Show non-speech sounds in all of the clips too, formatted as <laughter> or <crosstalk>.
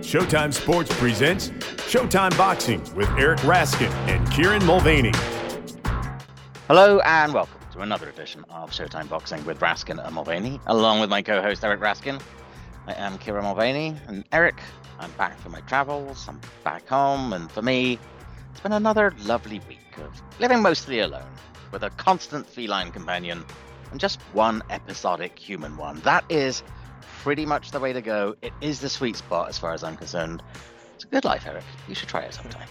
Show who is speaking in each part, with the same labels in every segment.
Speaker 1: Showtime Sports presents Showtime Boxing with Eric Raskin and Kieran Mulvaney.
Speaker 2: Hello and welcome to another edition of Showtime Boxing with Raskin and Mulvaney, along with my co-host Eric Raskin. I am Kieran Mulvaney, and Eric, I'm back from my travels. I'm back home, and for me, it's been another lovely week of living mostly alone, with a constant feline companion and just one episodic human one. That is pretty much the way to go. It is the sweet spot as far as I'm concerned. It's a good life, Eric. You should try it sometime.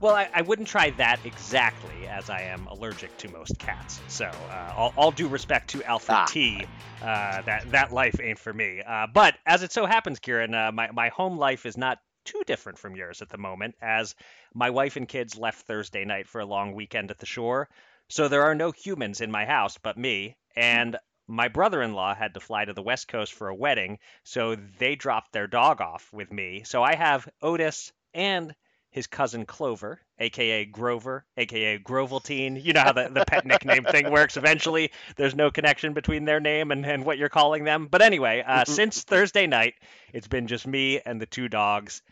Speaker 3: Well, I, I wouldn't try that exactly, as I am allergic to most cats. So, uh, all, all, due respect to Alfred ah. T, uh, that that life ain't for me. Uh, but as it so happens, Kieran, uh, my my home life is not too different from yours at the moment, as my wife and kids left Thursday night for a long weekend at the shore. So there are no humans in my house but me, and my brother-in-law had to fly to the west coast for a wedding so they dropped their dog off with me. So i have otis and his cousin clover aka grover aka groveltine you know how the, the pet <laughs> nickname thing works. Eventually there's no connection between their name and, and what you're calling them. But anyway uh, <laughs> since thursday night it's been just me and the two dogs.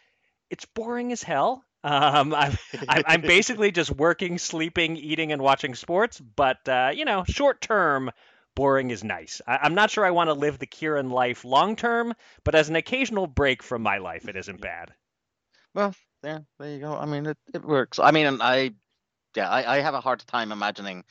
Speaker 3: It's boring as hell. Um, <laughs> I'm, I'm basically just working, sleeping, eating, and watching sports. But uh, you know, short term, boring is nice. I, am not sure I want to live the Kieran life long term, but as an occasional break from my life, it isn't bad.
Speaker 2: Well, yeah, there you go. I mean, it, it works. I mean, I, yeah, I, I have a hard time imagining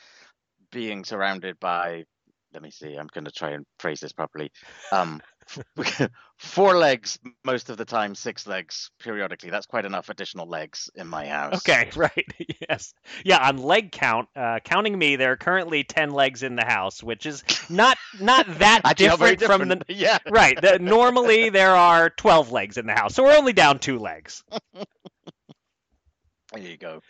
Speaker 2: being surrounded by. Let me see. I'm going to try and phrase this properly. Um, <laughs> four legs most of the time, six legs periodically. That's quite enough additional legs in my house.
Speaker 3: Okay, <laughs> right. yes. Yeah, on leg count, uh, counting me, there are currently 10 legs in the house, which is not not <laughs> that different, different, from the
Speaker 2: Yeah.
Speaker 3: Right. The, normally there are 12 legs in the house. So we're only down 2 legs.
Speaker 2: there you go.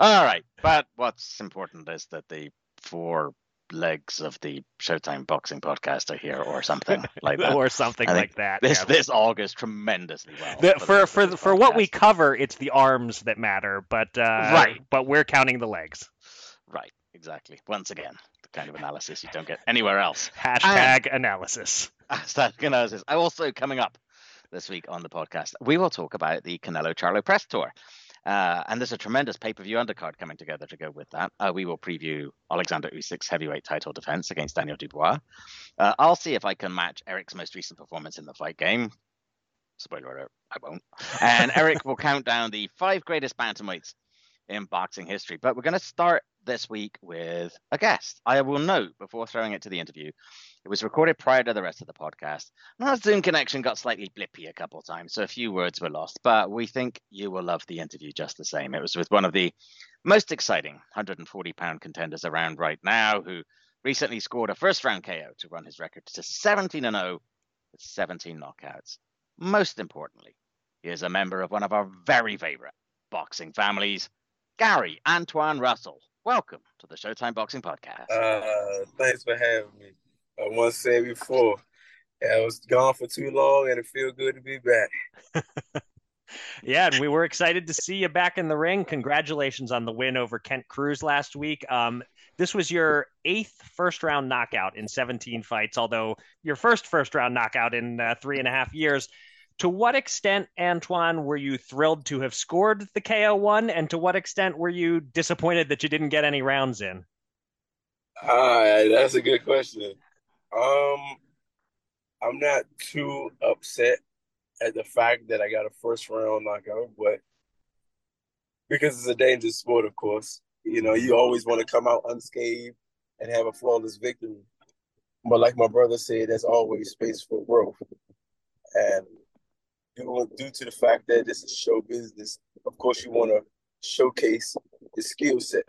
Speaker 2: All right. But what's important is that the four legs of the Showtime Boxing podcast are here, or something like that, <laughs>
Speaker 3: or something like that.
Speaker 2: This yeah. this augurs tremendously well.
Speaker 3: The, for for for, for what we cover, it's the arms that matter, but uh, right. But we're counting the legs.
Speaker 2: Right. Exactly. Once again, the kind of analysis you don't get anywhere else. <laughs>
Speaker 3: Hashtag and, analysis.
Speaker 2: Hashtag analysis. Also coming up this week on the podcast, we will talk about the Canelo Charlo Press Tour. Uh, and there's a tremendous pay per view undercard coming together to go with that. Uh, we will preview Alexander Usyk's heavyweight title defense against Daniel Dubois. Uh, I'll see if I can match Eric's most recent performance in the fight game. Spoiler alert, I won't. And <laughs> Eric will count down the five greatest bantamweights in boxing history. But we're going to start this week with a guest. I will note before throwing it to the interview, it was recorded prior to the rest of the podcast. Our Zoom connection got slightly blippy a couple of times, so a few words were lost. But we think you will love the interview just the same. It was with one of the most exciting 140 pound contenders around right now, who recently scored a first round KO to run his record to 17 and 0 with 17 knockouts. Most importantly, he is a member of one of our very favorite boxing families, Gary Antuanne Russell welcome to the Showtime Boxing Podcast.
Speaker 4: Uh, thanks for having me. I once said before, I was gone for too long, and it feels good to be back. <laughs>
Speaker 3: yeah, and we were excited to see you back in the ring. Congratulations on the win over Kent Cruz last week. Um, this was your eighth first round knockout in 17 fights, although your first first round knockout in uh, three and a half years. To what extent, Antuanne, were you thrilled to have scored the KO one, and to what extent were you disappointed that you didn't get any rounds in?
Speaker 4: Uh, that's a good question. Um, I'm not too upset at the fact that I got a first round knockout, but because it's a dangerous sport, of course, you know, you always want to come out unscathed and have a flawless victory. But like my brother said, there's always space for growth. And due, to the fact that this is show business, of course, you want to showcase the skill set.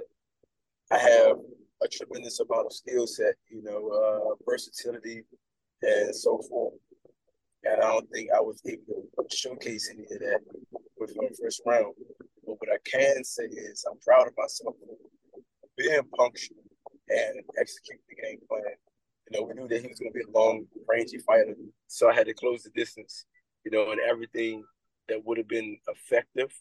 Speaker 4: I have a tremendous amount of skill set, you know, uh, versatility and so forth. And I don't think I was able to showcase any of that with my first round. But what I can say is I'm proud of myself for being punctual and executing the game plan. You know, we knew that he was going to be a long rangy fighter, so I had to close the distance you know, and everything that would have been effective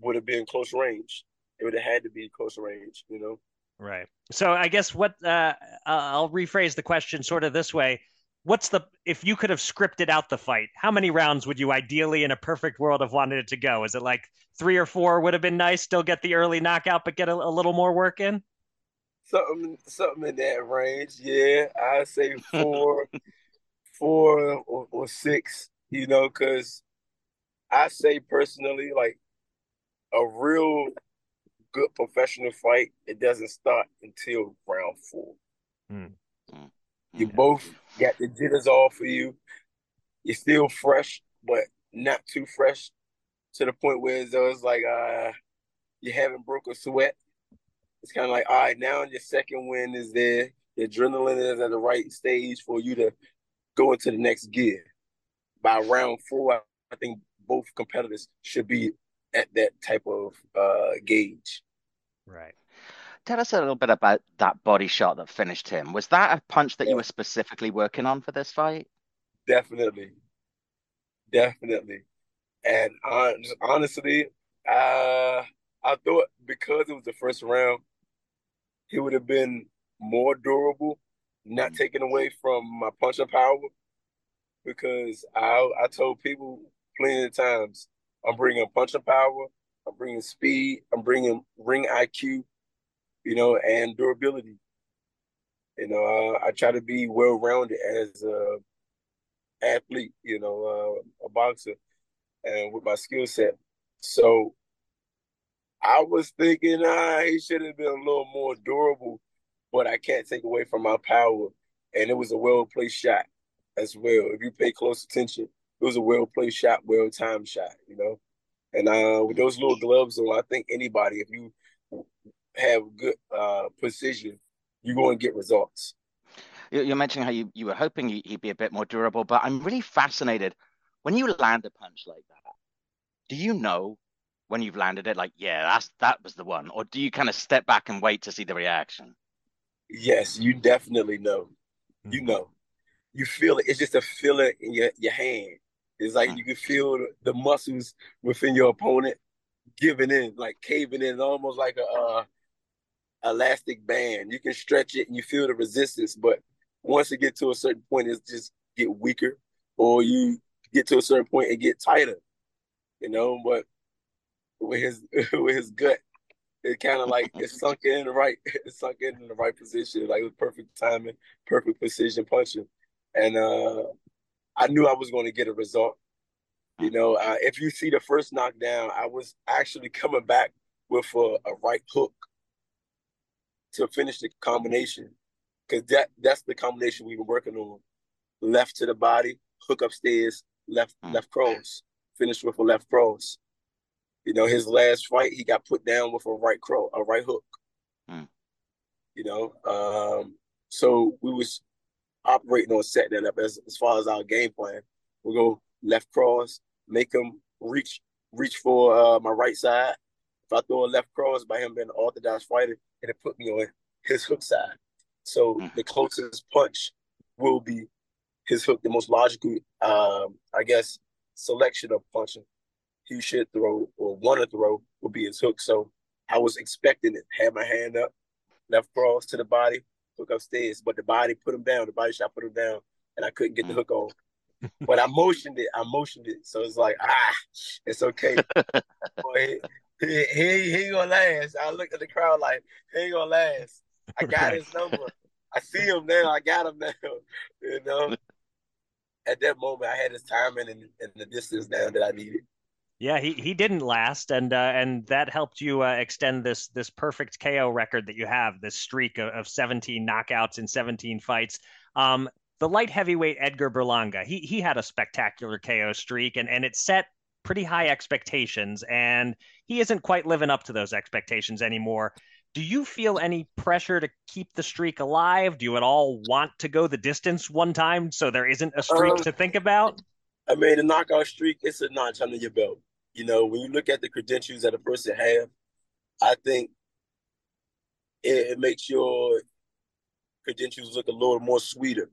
Speaker 4: would have been close range. It would have had to be close range, you know.
Speaker 3: Right. So I guess what uh, I'll rephrase the question sort of this way: what's the if you could have scripted out the fight, how many rounds would you ideally in a perfect world have wanted it to go? Is it like three or four would have been nice, still get the early knockout, but get a, a little more work in?
Speaker 4: Something something in that range, yeah. I say four, <laughs> four or, or six, you know, because I say personally, like a real good professional fight, it doesn't start until round four. Mm. You both got the jitters off for you. You're still fresh, but not too fresh to the point where it's like uh you haven't broke a sweat. It's kind of like, all right, now your second win is there. The adrenaline is at the right stage for you to go into the next gear. By round four, I think both competitors should be at that type of uh, gauge.
Speaker 3: Right.
Speaker 2: Tell us a little bit about that body shot that finished him. Was that a punch that yeah. you were specifically working on for this fight?
Speaker 4: Definitely. Definitely. And honestly, uh, I thought because it was the first round, he would have been more durable, not mm. taken away from my punching power. Because I I told people plenty of times, I'm bringing punching power, I'm bringing speed, I'm bringing ring IQ, you know, and durability. You know, uh, I try to be well rounded as a athlete, you know, uh, a boxer, and with my skill set. So I was thinking, ah, he should have been a little more durable, but I can't take away from my power. And it was a well placed shot as well. If you pay close attention, it was a well placed shot, well timed shot, you know. And uh, with those little gloves on, I think anybody, if you have good uh, precision, you're going to get results.
Speaker 2: You're mentioning how you, you were hoping he'd be a bit more durable, but I'm really fascinated when you land a punch like that. Do you know when you've landed it, like, yeah, that's that was the one, or do you kind of step back and wait to see the reaction?
Speaker 4: Yes, you definitely know. You mm-hmm. know, you feel it. It's just a feeling in your your hand. It's like mm-hmm. you can feel the muscles within your opponent giving in, like caving in, almost like a uh, elastic band. You can stretch it and you feel the resistance, but once it get to a certain point, it just get weaker, or you get to a certain point and get tighter. You know, but with his <laughs> with his gut, it kind of like it <laughs> sunk in the right, <laughs> it sunk in in the right position, like with perfect timing, perfect precision punching, and uh, I knew I was going to get a result. You know, uh, if you see the first knockdown, I was actually coming back with a, a right hook to finish the combination because that that's the combination we were working on. Left to the body, hook upstairs, left mm. left cross, finish with a left cross. You know, his last fight he got put down with a right crow, a right hook. Mm. You know, um, so we was operating on setting that up as as far as our game plan. We'll go left cross, make him reach reach for uh, my right side. If I throw a left cross by him being an orthodox fighter, and it'll put me on his hook side. So mm-hmm. the closest punch will be his hook, the most logical, um, I guess, selection of punching he should throw or want to throw will be his hook. So I was expecting it. Had my hand up, left cross to the body, hook upstairs, but the body put him down. The body shot put him down, and I couldn't get the mm. hook on. <laughs> but I motioned it. I motioned it, so it's like ah, it's okay. <laughs> Boy, he, he, he ain't gonna last. I looked at the crowd like he ain't gonna last. I got his number. I see him now. I got him now. <laughs> You know. At that moment, I had his timing and, and the distance down that I needed.
Speaker 3: Yeah, he, he didn't last, and uh, and that helped you uh, extend this this perfect KO record that you have, this streak of, of 17 knockouts in 17 fights. Um, the light heavyweight Edgar Berlanga, he he had a spectacular KO streak, and and it set pretty high expectations, and he isn't quite living up to those expectations anymore. Do you feel any pressure to keep the streak alive? Do you at all want to go the distance one time so there isn't a streak um, to think about?
Speaker 4: I mean, a knockout streak, it's a notch under your belt. You know, when you look at the credentials that a person have, I think it, it makes your credentials look a little more sweeter.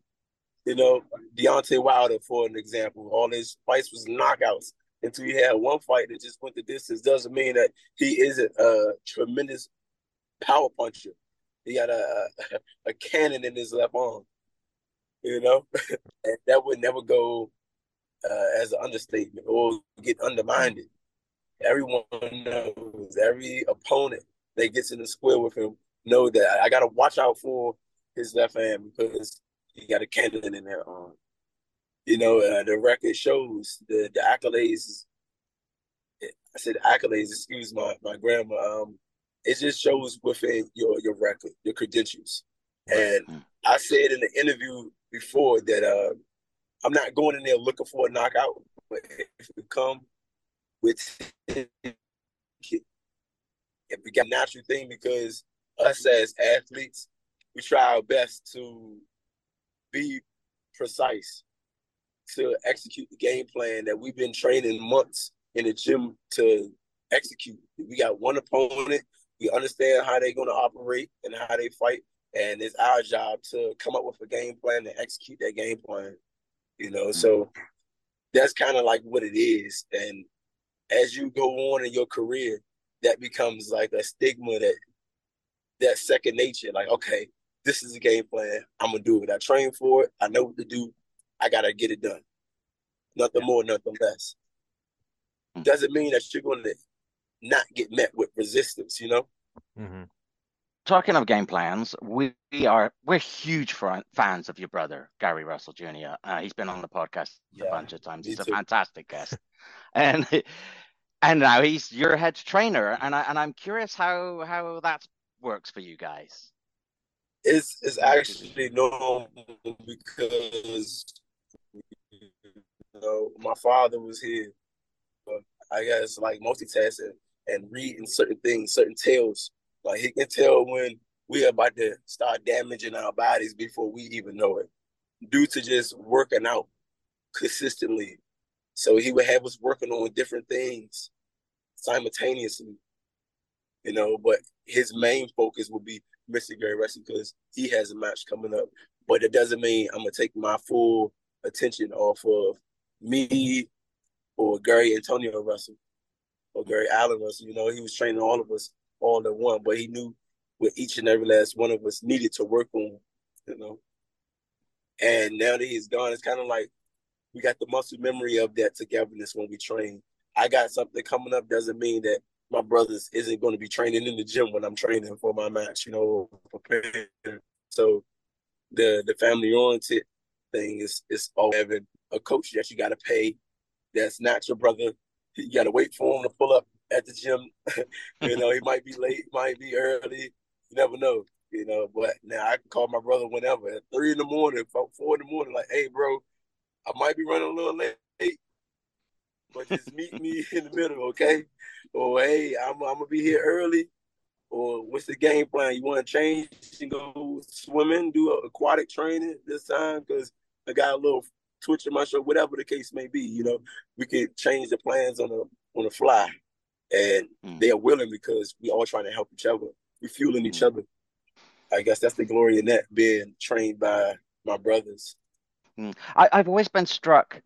Speaker 4: You know, Deontay Wilder, for an example, all his fights was knockouts. Until he had one fight that just went the distance, doesn't mean that he isn't a tremendous power puncher. He got a a <laughs> cannon in his left arm. you know, <laughs> and that would never go uh, as an understatement or get undermined. Everyone knows every opponent that gets in the square with him know that I got to watch out for his left hand because he got a cannon in there. Um, you know, uh, the record shows the the accolades. I said accolades. Excuse my my grammar. Um, it just shows within your your record, your credentials. And. I said in the interview before that uh, I'm not going in there looking for a knockout, but if we come with it become a natural thing because us as athletes, we try our best to be precise, to execute the game plan that we've been training months in the gym to execute. We got one opponent, we understand how they're going to operate and how they fight, and it's our job to come up with a game plan and execute that game plan. You know, so that's kind of like what it is. And as you go on in your career, that becomes like a stigma that that second nature. Like, okay, this is a game plan. I'm gonna do it. I train for it. I know what to do. I gotta get it done. Nothing yeah. more, nothing less. Mm-hmm. Doesn't mean that you're gonna not get met with resistance. You know.
Speaker 2: Mm-hmm. Talking of game plans, we are we're huge fans of your brother Gary Russell Jr. Uh, he's been on the podcast yeah, a bunch of times. He's a fantastic guest, <laughs> and and now he's your head trainer. And I and I'm curious how how that works for you guys.
Speaker 4: It's it's actually normal because you know my father was here. I guess like multitasking and reading certain things, certain tales. Like he can tell when we're about to start damaging our bodies before we even know it, due to just working out consistently. So he would have us working on different things simultaneously, you know. But his main focus would be Mr. Gary Russell because he has a match coming up. But it doesn't mean I'm gonna take my full attention off of me or Gary Antonio Russell or Gary Allen Russell. You know, he was training all of us all in one, but he knew what each and every last one of us needed to work on, you know. And now that he's gone, it's kind of like we got the muscle memory of that togetherness when we train. I got something coming up doesn't mean that my brothers isn't going to be training in the gym when I'm training for my match, you know, preparing. So the the family oriented thing is is all having a coach that you got to pay. That's not your brother. You got to wait for him to pull up at the gym. <laughs> you know, he might be late, might be early. You never know. You know, but now I can call my brother whenever at three in the morning, four in the morning, like, hey, bro, I might be running a little late but just meet me <laughs> in the middle, okay? Or hey, I'm, I'm gonna be here early. Or what's the game plan? You want to change and go swimming, do aquatic training this time because I got a little twitch in my shoulder, whatever the case may be. You know, we could change the plans on the on the fly, and mm. they are willing because we all trying to help each other. We fueling each mm. other. I guess that's the glory in that being trained by my brothers.
Speaker 2: Mm. I, I've always been struck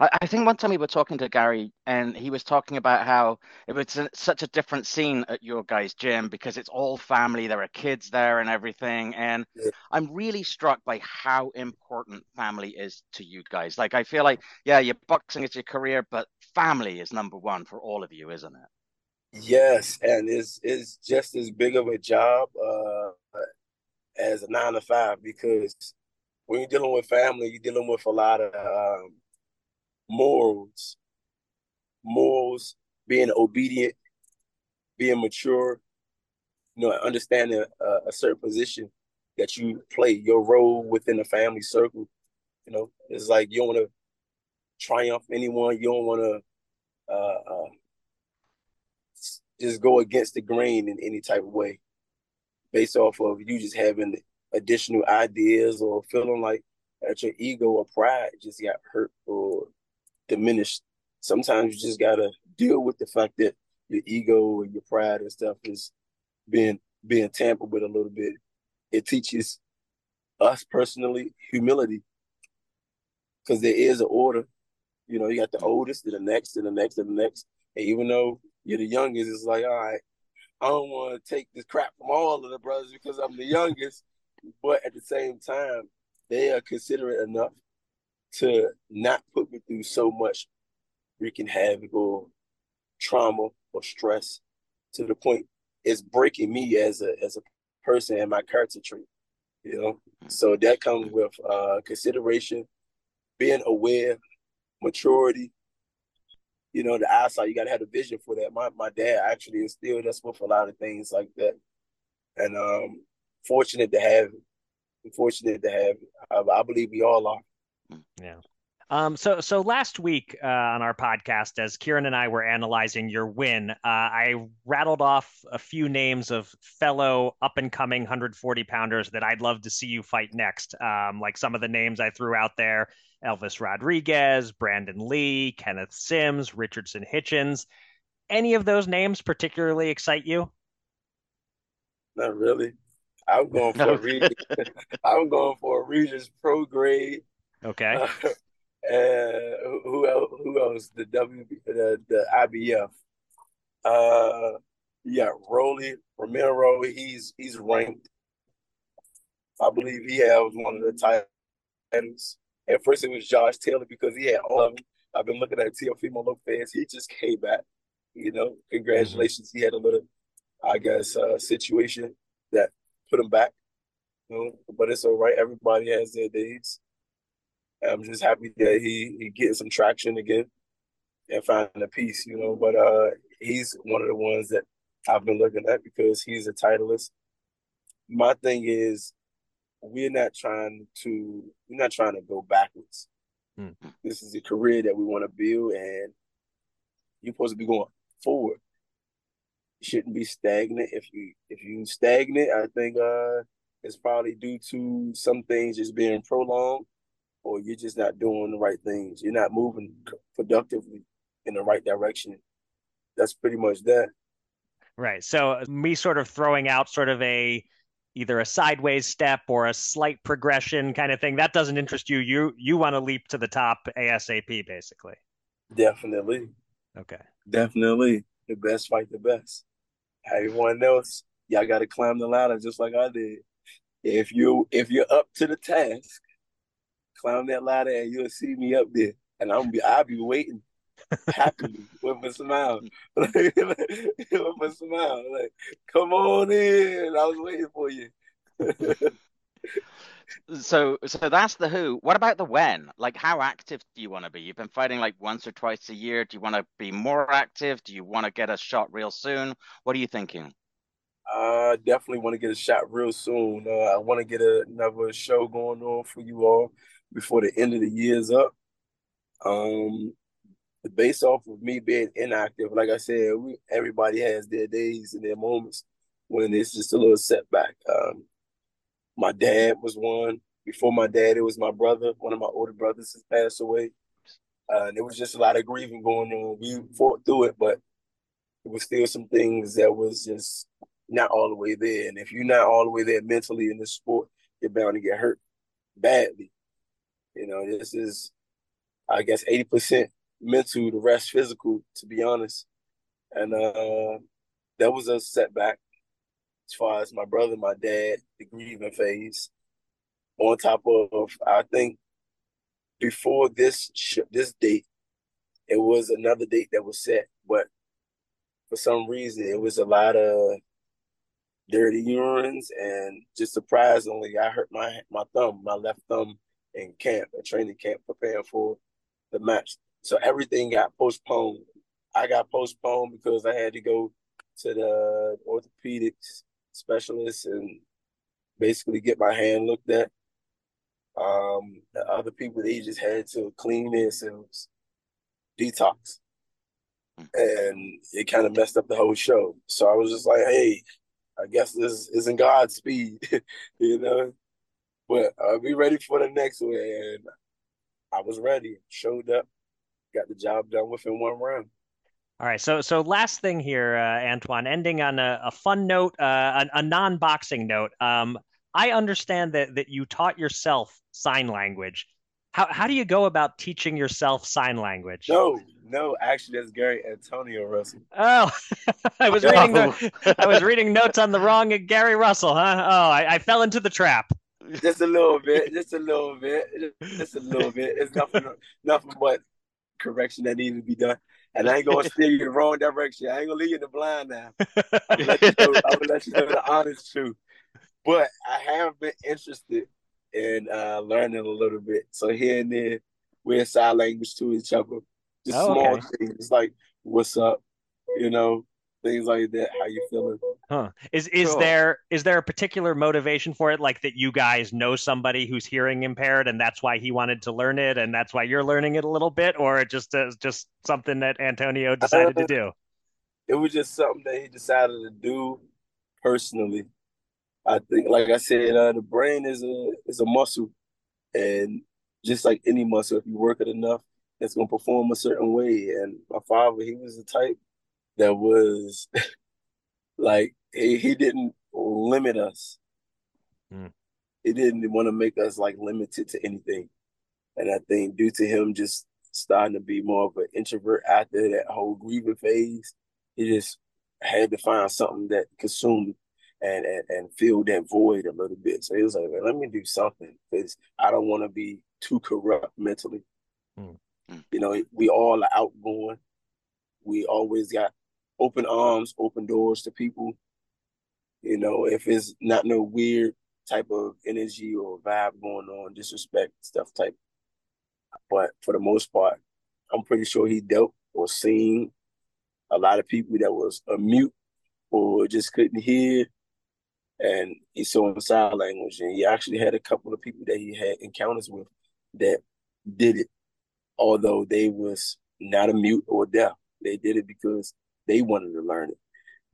Speaker 2: I, I, think one time we were talking to Gary, and he was talking about how it was a, such a different scene at your guys' gym because it's all family. There are kids there and everything. And yeah. I'm really struck by how important family is to you guys. Like, I feel like, yeah, your boxing is your career, but family is number one for all of you, isn't it?
Speaker 4: Yes, and it's it's just as big of a job uh, as a nine to five because when you're dealing with family, you're dealing with a lot of um, morals, morals, being obedient, being mature, you know, understanding a, a certain position that you play, your role within the family circle. You know, it's like you don't want to triumph anyone. You don't want to uh, uh, just go against the grain in any type of way, based off of you just having additional ideas or feeling like that your ego or pride just got hurt or diminished. Sometimes you just gotta deal with the fact that your ego and your pride and stuff is being being tampered with a little bit. It teaches us personally humility because there is an order. You know, you got the oldest, to the next, to the next, to the next. And even though you're the youngest, it's like, all right, I don't want to take this crap from all of the brothers because I'm the youngest. But at the same time, they are considerate enough to not put me through so much wreaking havoc or trauma or stress to the point it's breaking me as a as a person and my character trait. You know, so that comes with uh, consideration, being aware, maturity. You know, the eyesight. You got to have a vision for that. My my dad actually instilled us with a lot of things like that, and um, fortunate to have it. Fortunate to have it. I, I believe we all are.
Speaker 3: Yeah. Um, so, so last week uh, on our podcast, as Kieran and I were analyzing your win, uh, I rattled off a few names of fellow up and coming 140 pounders that I'd love to see you fight next. Um, like some of the names I threw out there Elvis Rodriguez, Brandon Lee, Kenneth Sims, Richardson Hitchens. Any of those names particularly excite you?
Speaker 4: Not really. I'm going for a Regis. <laughs> I'm going for a Regis Prograis.
Speaker 3: Okay.
Speaker 4: Uh, <laughs> and who else? Who else? The W, the, the IBF. Uh, yeah, Rolly Romero. He's he's ranked. I believe he has one of the titles. At first, it was Josh Taylor because he had all of them. I've been looking at Teofimo Lopez. He just came back. You know, congratulations. Mm-hmm. He had a little, I guess, uh, situation that put him back. You know, but it's all right. Everybody has their days. I'm just happy that he he getting some traction again and finding a piece, you know. But uh, he's one of the ones that I've been looking at because he's a titleist. My thing is, we're not trying to we're not trying to go backwards. Hmm. This is a career that we want to build, and you're supposed to be going forward. Shouldn't be stagnant. If you if you stagnant, I think uh, it's probably due to some things just being prolonged or you're just not doing the right things. You're not moving productively in the right direction. That's pretty much that.
Speaker 3: Right. So me sort of throwing out sort of a either a sideways step or a slight progression kind of thing that doesn't interest you. You you want to leap to the top ASAP basically.
Speaker 4: Definitely.
Speaker 3: Okay.
Speaker 4: Definitely. The best fight the best. Everyone else, y'all got to climb the ladder just like I did. If you if you're up to the task, climb that ladder and you'll see me up there. And I'm be I'll be waiting <laughs> happily with a smile. <laughs> with a smile. Like, come on in. I was waiting for you. <laughs>
Speaker 2: so so that's the who. What about the when? Like how active do you want to be? You've been fighting like once or twice a year. Do you want to be more active? Do you want to get a shot real soon? What are you thinking?
Speaker 4: I uh, definitely want to get a shot real soon. Uh, I want to get a, another show going on for you all before the end of the year is up. Um, based off of me being inactive, like I said, we, everybody has their days and their moments when it's just a little setback. Um, my dad was one. Before my dad, it was my brother. One of my older brothers has passed away. Uh, and there was just a lot of grieving going on. We fought through it, but it was still some things that was just not all the way there. And if you're not all the way there mentally in this sport, you're bound to get hurt badly. You know, this is, I guess, 80% mental, the rest physical, to be honest. And uh, that was a setback as far as my brother, my dad, the grieving phase. On top of, I think before this this date, it was another date that was set, but for some reason, it was a lot of dirty urines, and just surprisingly, I hurt my my thumb, my left thumb, in camp, a training camp, preparing for the match. So everything got postponed. I got postponed because I had to go to the orthopedics specialist and basically get my hand looked at. Um, the other people they just had to clean themselves, detox, and it kind of messed up the whole show. So I was just like, hey, I guess this isn't God's speed, <laughs> you know. But I'll be ready for the next one. And I was ready, showed up, got the job done within one round.
Speaker 3: All right, so so last thing here, uh, Antuanne, ending on a, a fun note, uh, a, a non-boxing note. Um, I understand that that you taught yourself sign language. How how do you go about teaching yourself sign language?
Speaker 4: No, no, actually, that's Gary Antonio Russell.
Speaker 3: Oh, <laughs> I was reading the I was reading notes on the wrong Gary Russell, huh? Oh, I, I fell into the trap.
Speaker 4: just a little bit, just a little bit, just a little bit. It's nothing, nothing but correction that needs to be done. And I ain't gonna steer you the <laughs> wrong direction. I ain't gonna leave you in the blind now. I'm gonna let you know, let you know the honest truth. But I have been interested in uh, learning a little bit. So here and there, we're sign language to each other. Just oh, small okay. things like "What's up," you know, things like that. How you feeling?
Speaker 3: Huh? Is is cool. there is there a particular motivation for it, like that you guys know somebody who's hearing impaired, and that's why he wanted to learn it, and that's why you're learning it a little bit, or it just is just something that Antonio decided uh, to do?
Speaker 4: It was just something that he decided to do personally. I think, like I said, uh, the brain is a is a muscle, and just like any muscle, if you work it enough, it's gonna perform a certain way. And my father, he was the type that was <laughs> like he, he didn't limit us. Mm. He didn't want to make us like limited to anything. And I think due to him just starting to be more of an introvert after that whole grieving phase, he just had to find something that consumed and and, and fill that void a little bit. So he was like, let me do something because I don't want to be too corrupt mentally. Mm. You know, we all are outgoing. We always got open arms, open doors to people. You know, if it's not no weird type of energy or vibe going on, disrespect stuff type. But for the most part, I'm pretty sure he dealt or seen a lot of people that was a mute or just couldn't hear. And he saw in sign language. And he actually had a couple of people that he had encounters with that did it, although they was not a mute or deaf. They did it because they wanted to learn it,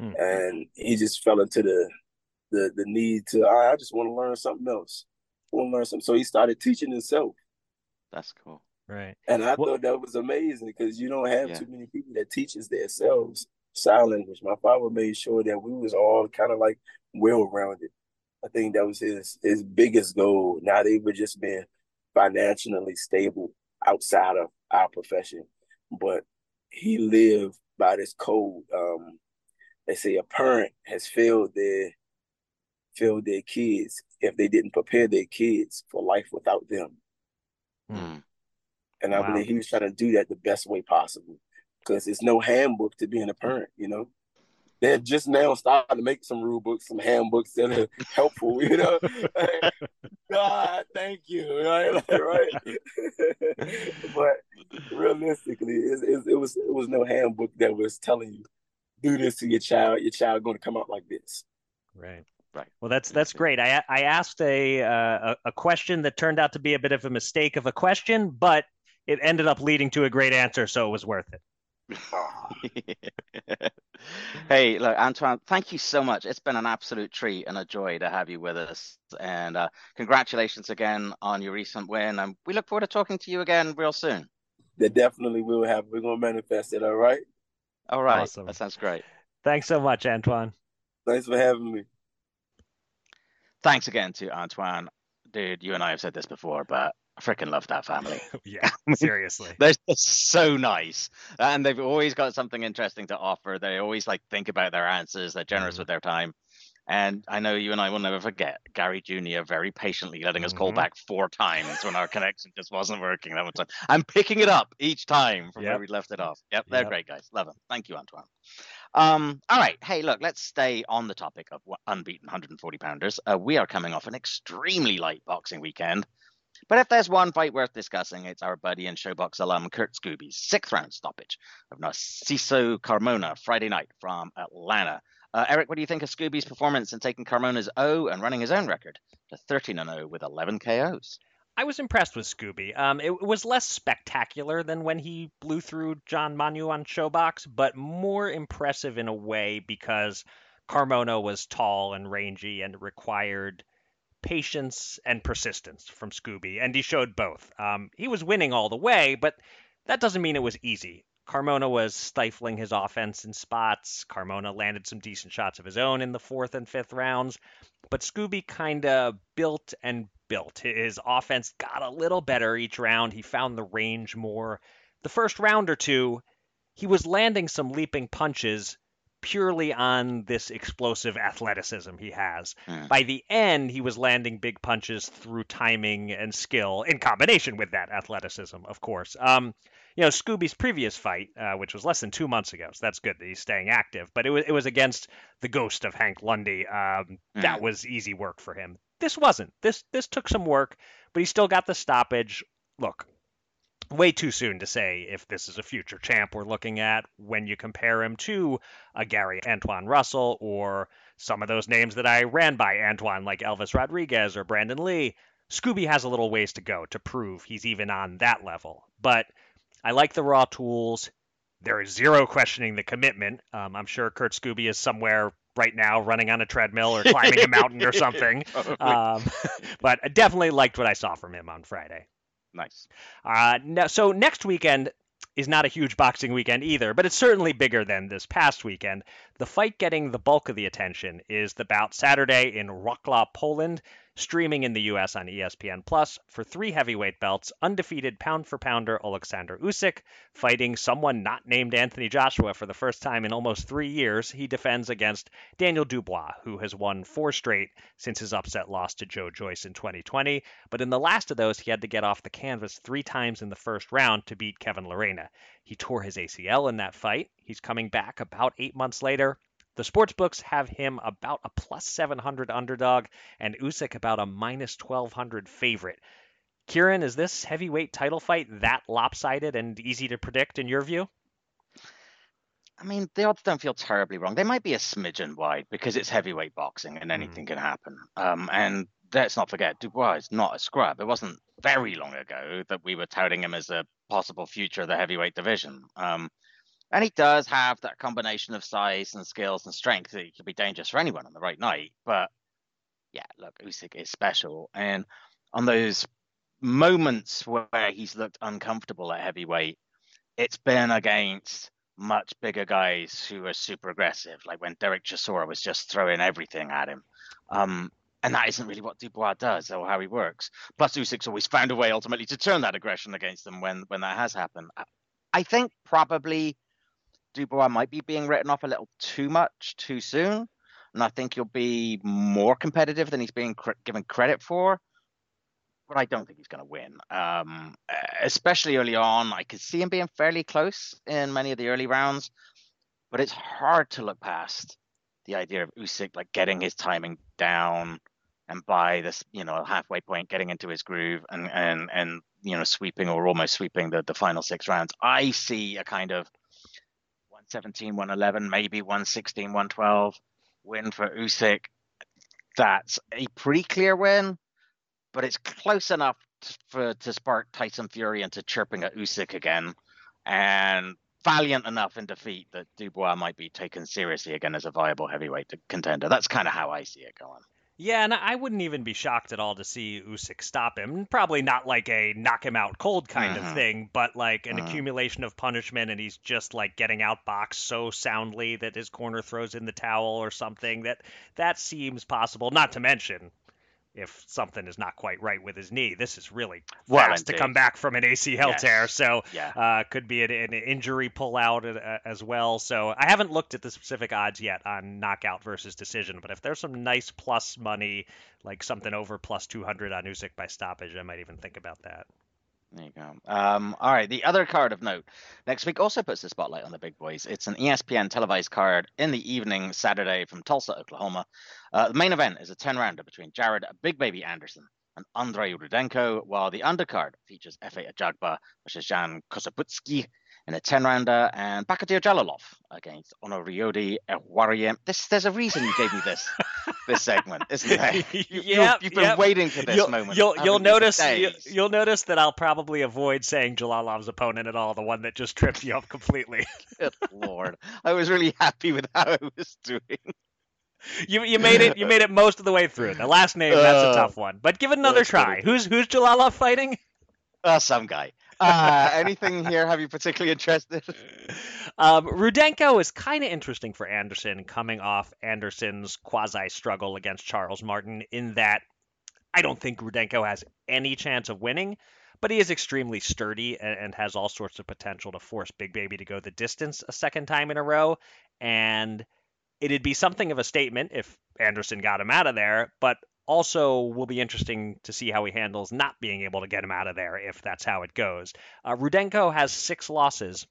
Speaker 4: mm. and he just fell into the the the need to. I just want to learn something else. I want to learn something. So he started teaching himself.
Speaker 2: That's cool.
Speaker 3: Right.
Speaker 4: And I well, thought that was amazing because you don't have yeah. too many people that teaches themselves sign language. My father made sure that we was all kind of like well rounded. I think that was his his biggest goal. Not even just being financially stable outside of our profession, but he lived by this code. Um, they say a parent has failed their failed their kids if they didn't prepare their kids for life without them. Mm. And I wow. believe he was trying to do that the best way possible because there's no handbook to being a parent, you know they're just now starting to make some rule books, some handbooks that are <laughs> helpful, you know. <laughs> God, thank you, right, like, right. <laughs> but realistically, it, it, it, was it was no handbook that was telling you do this to your child. Your child going to come out like this.
Speaker 3: Right. Right. Well, that's that's great. I I asked a uh, a question that turned out to be a bit of a mistake of a question, but it ended up leading to a great answer, so it was worth it. <laughs>
Speaker 2: hey, look, Antuanne, thank you so much. It's been an absolute treat and a joy to have you with us. And uh, congratulations again on your recent win. And we look forward to talking to you again real soon.
Speaker 4: They definitely will have. We're going to manifest it. All right.
Speaker 2: All right. Awesome. That sounds great.
Speaker 3: Thanks so much, Antuanne.
Speaker 4: Thanks for having me.
Speaker 2: Thanks again to Antuanne. Dude, you and I have said this before, but I freaking love that family. <laughs>
Speaker 3: yeah, <laughs> seriously.
Speaker 2: They're so nice. And they've always got something interesting to offer. They always like think about their answers. They're generous mm-hmm. with their time. And I know you and I will never forget Gary Jr. very patiently letting us mm-hmm. call back four times when our connection just wasn't working that much time. I'm picking it up each time from yep. where we left it off. Yep, they're yep. great guys. Love them. Thank you, Antuanne. Um, all right. Hey, look, let's stay on the topic of unbeaten 140 pounders. Uh, we are coming off an extremely light boxing weekend. But if there's one fight worth discussing, it's our buddy and Showbox alum Kurt Scoby's sixth round stoppage of Narciso Carmona Friday night from Atlanta. Uh, Eric, what do you think of Scoby's performance in taking Carmona's O and running his own record to 13 0 with 11 KOs?
Speaker 3: I was impressed with Scoby. Um, it was less spectacular than when he blew through John Manu on Showbox, but more impressive in a way because Carmona was tall and rangy and required patience and persistence from Scoby, and he showed both. Um, he was winning all the way, but that doesn't mean it was easy. Carmona was stifling his offense in spots. Carmona landed some decent shots of his own in the fourth and fifth rounds, but Scoby kind of built and built. His offense got a little better each round. He found the range more. The first round or two, he was landing some leaping punches, purely on this explosive athleticism he has.
Speaker 2: Mm.
Speaker 3: By the end, he was landing big punches through timing and skill in combination with that athleticism, of course. Um, you know, Scoby's previous fight, uh, which was less than two months ago, so that's good that he's staying active. But it was it was against the ghost of Hank Lundy. Um,
Speaker 2: Mm.
Speaker 3: That was easy work for him. This wasn't. This this took some work, but he still got the stoppage. Look, way too soon to say if this is a future champ we're looking at when you compare him to a Gary Antuanne Russell or some of those names that I ran by Antuanne, like Elvis Rodriguez or Brandon Lee. Scoby has a little ways to go to prove he's even on that level. But I like the raw tools. There is zero questioning the commitment. Um, I'm sure Kurt Scoby is somewhere right now running on a treadmill or climbing a mountain or <laughs> something. Um, <laughs> but I definitely liked what I saw from him on Friday.
Speaker 2: Nice.
Speaker 3: Uh, so next weekend is not a huge boxing weekend either, but it's certainly bigger than this past weekend. The fight getting the bulk of the attention is the bout Saturday in Wroclaw, Poland, streaming in the U.S. on ESPN Plus for three heavyweight belts. Undefeated pound for pounder Alexander Usyk fighting someone not named Anthony Joshua for the first time in almost three years. He defends against Daniel Dubois, who has won four straight since his upset loss to Joe Joyce in 2020. But in the last of those, he had to get off the canvas three times in the first round to beat Kevin Lerena. He tore his ACL in that fight. He's coming back about eight months later. The sportsbooks have him about a plus 700 underdog and Usyk about a minus 1200 favorite. Kieran, is this heavyweight title fight that lopsided and easy to predict in your view?
Speaker 2: I mean, the odds don't feel terribly wrong. They might be a smidgen wide because it's heavyweight boxing and anything can happen. Um, and let's not forget, Dubois is not a scrub. It wasn't very long ago that we were touting him as a possible future of the heavyweight division. Um, and he does have that combination of size and skills and strength that he could be dangerous for anyone on the right night. But yeah, look, Usyk is special, and on those moments where he's looked uncomfortable at heavyweight, it's been against much bigger guys who are super aggressive, like when Derek Chisora was just throwing everything at him. Um, and that isn't really what Dubois does or how he works. Plus, Usyk's always found a way ultimately to turn that aggression against them when when that has happened. I, think probably Dubois might be being written off a little too much too soon, and I think he'll be more competitive than he's being cr- given credit for. But I don't think he's going to win. Um, especially early on, I could see him being fairly close in many of the early rounds, but it's hard to look past the idea of Usyk like getting his timing down and by this, you know, halfway point, getting into his groove and and and you know, sweeping or almost sweeping the the final six rounds. I see a kind of 117, 111, maybe 116, 112 win for Usyk. That's a pretty clear win, but it's close enough to, for to spark Tyson Fury into chirping at Usyk again, and valiant enough in defeat that Dubois might be taken seriously again as a viable heavyweight contender. That's kind of how I see it going.
Speaker 3: Yeah, and I wouldn't even be shocked at all to see Usyk stop him. Probably not like a knock him out cold kind of thing, but like an
Speaker 2: Mhm.
Speaker 3: accumulation of punishment, and he's just like getting outboxed so soundly that his corner throws in the towel or something. That that seems possible. Not to mention if something is not quite right with his knee. This is really
Speaker 2: Well,
Speaker 3: fast to come back from an ACL
Speaker 2: Yes.
Speaker 3: tear. So
Speaker 2: Yeah.
Speaker 3: uh, could be an, an injury pullout uh, as well. So I haven't looked at the specific odds yet on knockout versus decision, but if there's some nice plus money, like something over plus 200 on Usyk by stoppage, I might even think about that.
Speaker 2: There you go. Um, all right. The other card of note next week also puts the spotlight on the big boys. It's an ESPN televised card in the evening, Saturday from Tulsa, Oklahoma. Uh, the main event is a 10 rounder between Jared Big Baby Anderson and Andrei Rudenko, while the undercard features Efe Ajagba versus Zhan Kossobutskiy in a 10 rounder and Bakhodir Jalolov against Onoriode Ehwarieme. This, there's a reason you gave me this <laughs> this segment, isn't there? <laughs> You,
Speaker 3: Yep,
Speaker 2: you've been
Speaker 3: yep.
Speaker 2: waiting for this
Speaker 3: you'll,
Speaker 2: moment.
Speaker 3: You'll, you'll notice you, you'll notice that I'll probably avoid saying Jalolov's opponent at all, the one that just tripped you up completely. <laughs>
Speaker 2: Good lord. I was really happy with how I was doing.
Speaker 3: You you made it you made it most of the way through. The last name that's a
Speaker 2: Uh,
Speaker 3: tough one, but give it another try. Who's who's Jalolov fighting?
Speaker 2: Uh, some guy. Uh, anything here have you particularly interested?
Speaker 3: Um, Rudenko is kind of interesting for Anderson, coming off Anderson's quasi struggle against Charles Martin. In that, I don't think Rudenko has any chance of winning, but he is extremely sturdy and, and has all sorts of potential to force Big Baby to go the distance a second time in a row. and it'd be something of a statement if Anderson got him out of there, but also will be interesting to see how he handles not being able to get him out of there if that's how it goes. Uh, Rudenko has six losses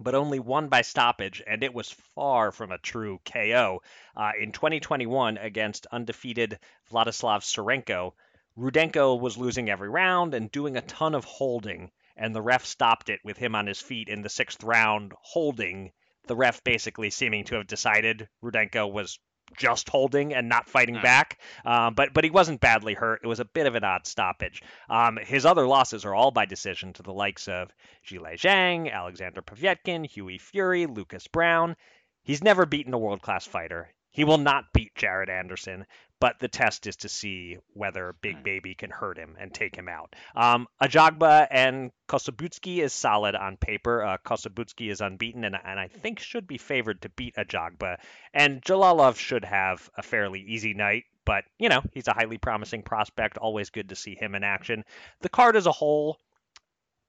Speaker 3: but only one by stoppage, and it was far from a true KO. Uh, in 2021, against undefeated Vladislav Sirenko, Rudenko was losing every round and doing a ton of holding, and the ref stopped it with him on his feet in the sixth round, holding. The ref basically seeming to have decided Rudenko was just holding and not fighting mm. back. Um, but but he wasn't badly hurt. It was a bit of an odd stoppage. Um, his other losses are all by decision to the likes of Zhilei Zhang, Alexander Povetkin, Hughie Fury, Lucas Browne. He's never beaten a world class fighter. He will not beat Jared Anderson, but the test is to see whether Big. Baby can hurt him and take him out. Um, Ajagba and Kossobutskiy is solid on paper. Uh, Kossobutskiy is unbeaten and, and I think should be favored to beat Ajagba. And Jalolov should have a fairly easy night, but, you know, he's a highly promising prospect. Always good to see him in action. The card as a whole,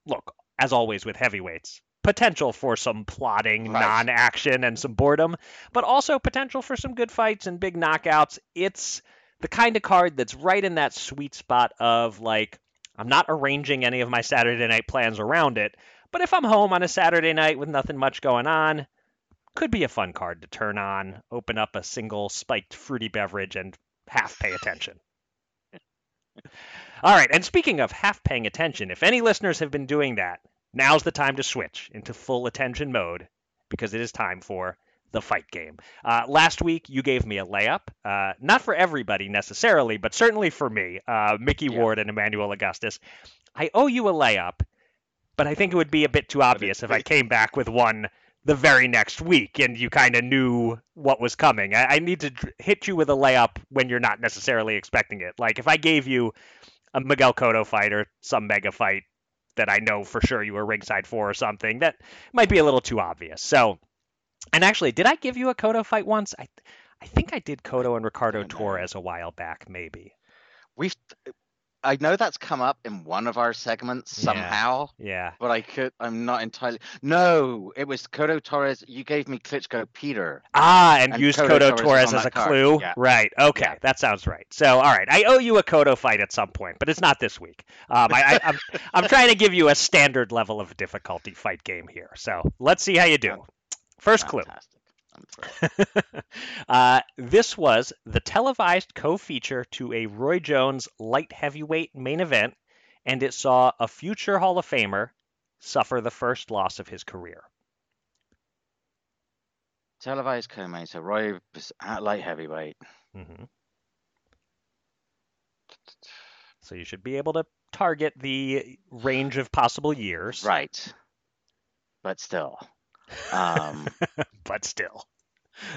Speaker 3: look, as always with heavyweights, potential for some plotting, right. non-action, and some boredom, but also potential for some good fights and big knockouts. It's the kind of card that's right in that sweet spot of like I'm not arranging any of my Saturday night plans around it, but if I'm home on a Saturday night with nothing much going on, could be a fun card to turn on, open up a single spiked fruity beverage and half pay attention. <laughs> All right, and speaking of half paying attention, if any listeners have been doing that, Now's the time to switch into full attention mode because it is time for the fight game. Uh, last week, you gave me a layup. Uh, not for everybody necessarily, but certainly for me, uh, Mickey yeah. Ward and Emmanuel Augustus. I owe you a layup, but I think it would be a bit too obvious if I came back with one the very next week and you kind of knew what was coming. I, I need to hit you with a layup when you're not necessarily expecting it. Like if I gave you a Miguel Cotto fight or some mega fight that I know for sure you were ringside for or something. That might be a little too obvious. So, and actually, did I give you a Cotto fight once? I, I think I did Cotto and Ricardo Torres a while back, maybe.
Speaker 2: We've I know that's come up in one of our segments somehow.
Speaker 3: Yeah. yeah.
Speaker 2: But I could. I'm not entirely. No, it was Cotto Torres. You gave me Klitschko Peter.
Speaker 3: Ah, and, and used Cotto Torres, Torres as a card. clue. Yeah. Right. Okay, yeah. that sounds right. So, all right, I owe you a Cotto fight at some point, but it's not this week. Um, I, I, <laughs> I'm I'm trying to give you a standard level of difficulty fight game here. So let's see how you do. First Fantastic. clue. <laughs> uh, this was the televised co-feature to a Roy Jones light heavyweight main event, and it saw a future Hall of Famer suffer the first loss of his career.
Speaker 2: Televised co-main, so Roy at light heavyweight.
Speaker 3: Mm-hmm. <tsk> So you should be able to target the range of possible years.
Speaker 2: Right. But still. Um, <laughs>
Speaker 3: but still,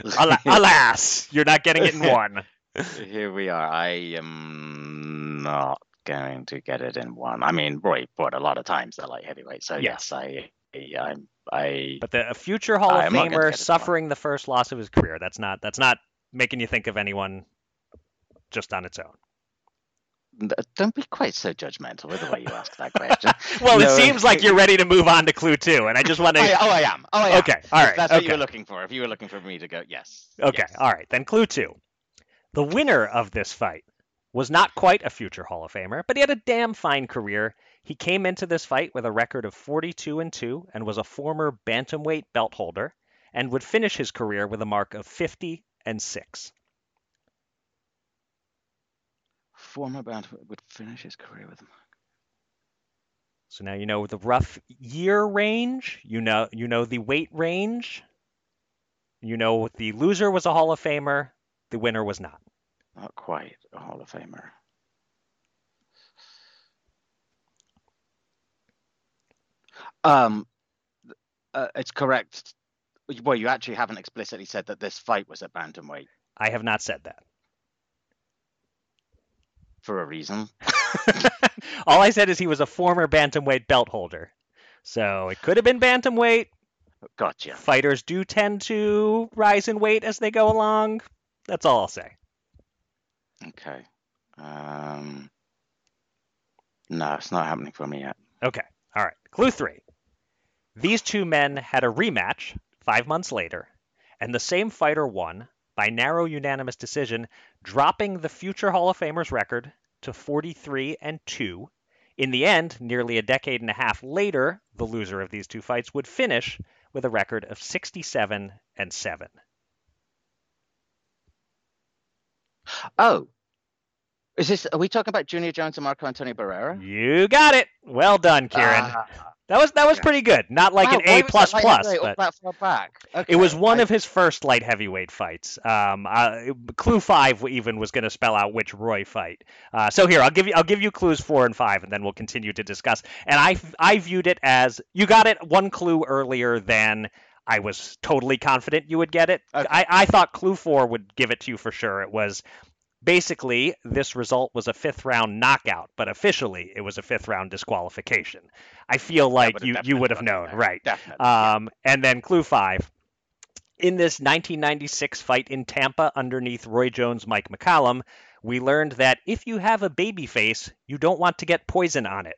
Speaker 3: <laughs> alas, you're not getting it in one. <laughs>
Speaker 2: Here we are. I am not going to get it in one. I mean, Roy fought a lot of times the light heavyweight, so yes, yes I, I, I.
Speaker 3: But the future Hall of Famer suffering the first loss of his career. That's not. That's not making you think of anyone just on its own
Speaker 2: don't be quite so judgmental with the way you ask that question. <laughs>
Speaker 3: well, no, it seems like you're ready to move on to clue two, and I just want to.
Speaker 2: Oh, oh, I am. Oh, I am.
Speaker 3: Okay, all right.
Speaker 2: That's
Speaker 3: okay.
Speaker 2: what you were looking for. If you were looking for me to go, yes.
Speaker 3: Okay,
Speaker 2: yes.
Speaker 3: all right. Then clue two. The winner of this fight was not quite a future Hall of Famer, but he had a damn fine career. He came into this fight with a record of 42 and 2 and was a former bantamweight belt holder and would finish his career with a mark of 50 and 6
Speaker 2: former band would finish his career with them.
Speaker 3: So now you know the rough year range. You know you know the weight range. You know the loser was a Hall of Famer. The winner was not.
Speaker 2: Not quite a Hall of Famer. Um, uh, it's correct. Well, you actually haven't explicitly said that this fight was at bantamweight.
Speaker 3: I have not said that
Speaker 2: for a reason. <laughs> <laughs>
Speaker 3: All I said is he was a former bantamweight belt holder. So it could have been bantamweight.
Speaker 2: Gotcha.
Speaker 3: Fighters do tend to rise in weight as they go along. That's all I'll say.
Speaker 2: Okay. Um, no, it's not happening for me yet.
Speaker 3: Okay. All right. Clue three. These two men had a rematch five months later, and the same fighter won by narrow unanimous decision, dropping the future Hall of Famers record to 43 and 2. In the end, nearly a decade and a half later, the loser of these two fights would finish with a record of 67 and 7.
Speaker 2: Oh, is this? Are we talking about Junior Jones and Marco Antonio Barrera?
Speaker 3: You got it. Well done, Kieran. Uh, that was that was pretty good. Not like wow, an A plus plus, but
Speaker 2: that far back. Okay.
Speaker 3: it was one I... of his first light heavyweight fights. Um, uh, clue five even was going to spell out which Roy fight. Uh, so here, I'll give you I'll give you clues four and five, and then we'll continue to discuss. And I I viewed it as you got it one clue earlier than I was totally confident you would get it. Okay. I, I thought clue four would give it to you for sure. It was Basically, this result was a fifth round knockout, but officially it was a fifth round disqualification. I feel like you, you would have known, right? Um, yeah. And then clue five. In this 1996 fight in Tampa underneath Roy Jones, Mike McCallum, we learned that if you have a baby face, you don't want to get poison on it.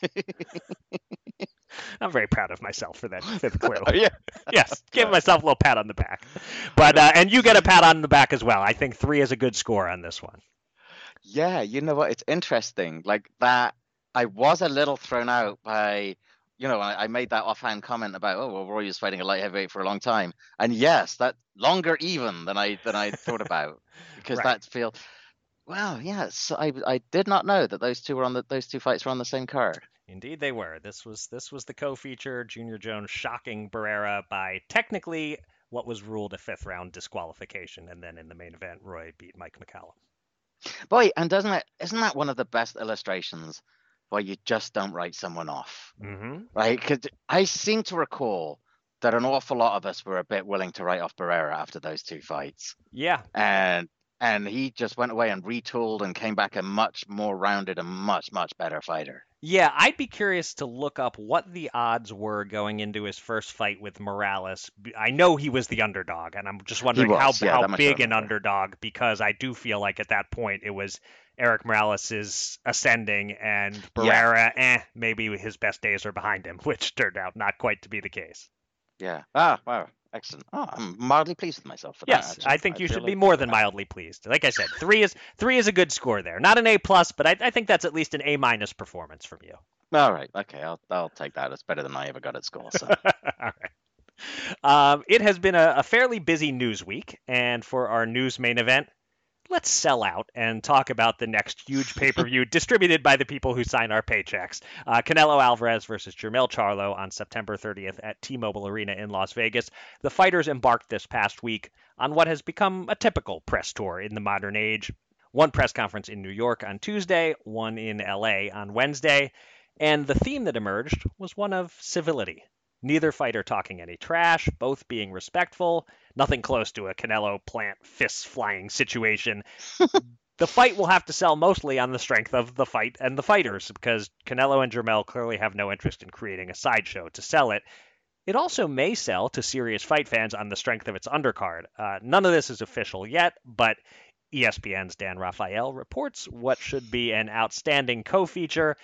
Speaker 3: <laughs> <laughs> I'm very proud of myself for that fifth <laughs> clue.
Speaker 2: yeah. <laughs>
Speaker 3: yes, give myself a little pat on the back. But uh, and you get a pat on the back as well. I think three is a good score on this one.
Speaker 2: Yeah, you know what? It's interesting. Like that, I was a little thrown out by, you know, I, I made that offhand comment about, oh, well, Roy was fighting a light heavyweight for a long time, and yes, that longer even than I than I thought about because right. that feel. Well, yes, I I did not know that those two were on the those two fights were on the same card.
Speaker 3: Indeed, they were. This was this was the co-feature. Junior Jones shocking Barrera by technically what was ruled a fifth round disqualification, and then in the main event, Roy beat Mike McCallum.
Speaker 2: Boy, and doesn't it? Isn't that one of the best illustrations why you just don't write someone off,
Speaker 3: mm-hmm.
Speaker 2: right? Because I seem to recall that an awful lot of us were a bit willing to write off Barrera after those two fights.
Speaker 3: Yeah,
Speaker 2: and and he just went away and retooled and came back a much more rounded and much much better fighter.
Speaker 3: Yeah, I'd be curious to look up what the odds were going into his first fight with Morales. I know he was the underdog, and I'm just wondering was, how yeah, how big an underdog because I do feel like at that point it was Eric Morales is ascending and Barrera, yeah. eh, maybe his best days are behind him, <laughs> which turned out not quite to be the case.
Speaker 2: Yeah. Ah, wow. Excellent. Oh, I'm mildly pleased with myself for
Speaker 3: yes,
Speaker 2: that.
Speaker 3: Yes, I think I you should be more than mildly pleased. Like I said, three is three is a good score there. Not an A plus, but I, I think that's at least an A minus performance from you.
Speaker 2: All right. Okay. I'll I'll take that. It's better than I ever got at school. So. <laughs>
Speaker 3: All right. Um, it has been a, a fairly busy news week, and for our news main event, let's sell out and talk about the next huge pay per view <laughs> distributed by the people who sign our paychecks. Uh, Canelo Alvarez versus Jermell Charlo on September 30th at T Mobile Arena in Las Vegas. The fighters embarked this past week on what has become a typical press tour in the modern age. One press conference in New York on Tuesday, one in LA on Wednesday. And the theme that emerged was one of civility. Neither fighter talking any trash, both being respectful, nothing close to a Canelo plant fists flying situation. <laughs> the fight will have to sell mostly on the strength of the fight and the fighters, because Canelo and Jermell clearly have no interest in creating a sideshow to sell it. It also may sell to serious fight fans on the strength of its undercard. Uh, none of this is official yet, but ESPN's Dan Rafael reports what should be an outstanding co feature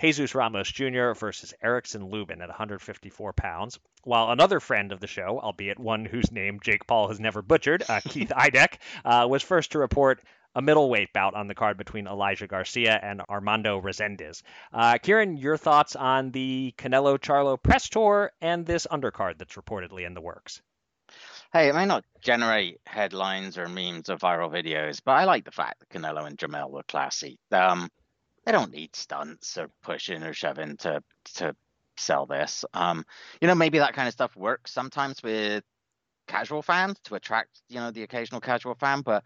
Speaker 3: Jesus Ramos Jr. versus Erickson Lubin at 154 pounds, while another friend of the show, albeit one whose name Jake Paul has never butchered, uh, <laughs> Keith Idec, uh, was first to report a middleweight bout on the card between Elijah Garcia and Armando Resendiz. Uh, Kieran, your thoughts on the Canelo Charlo press tour and this undercard that's reportedly in the works?
Speaker 2: Hey, it may not generate headlines or memes or viral videos, but I like the fact that Canelo and Jermell were classy. Um, they don't need stunts or pushing or shoving to to sell this. Um, you know, maybe that kind of stuff works sometimes with casual fans to attract, you know, the occasional casual fan, but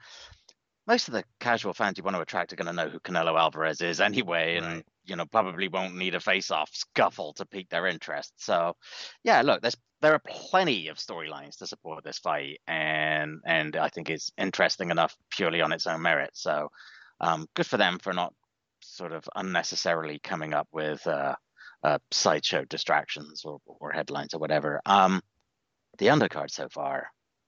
Speaker 2: most of the casual fans you want to attract are going to know who Canelo Alvarez is anyway, and right. you know probably won't need a face-off scuffle to pique their interest. So, yeah, look, there's there are plenty of storylines to support this fight, and and I think it's interesting enough purely on its own merit. So, um, good for them for not sort of unnecessarily coming up with uh, uh, sideshow distractions or, or, headlines or whatever. Um, the undercard so far,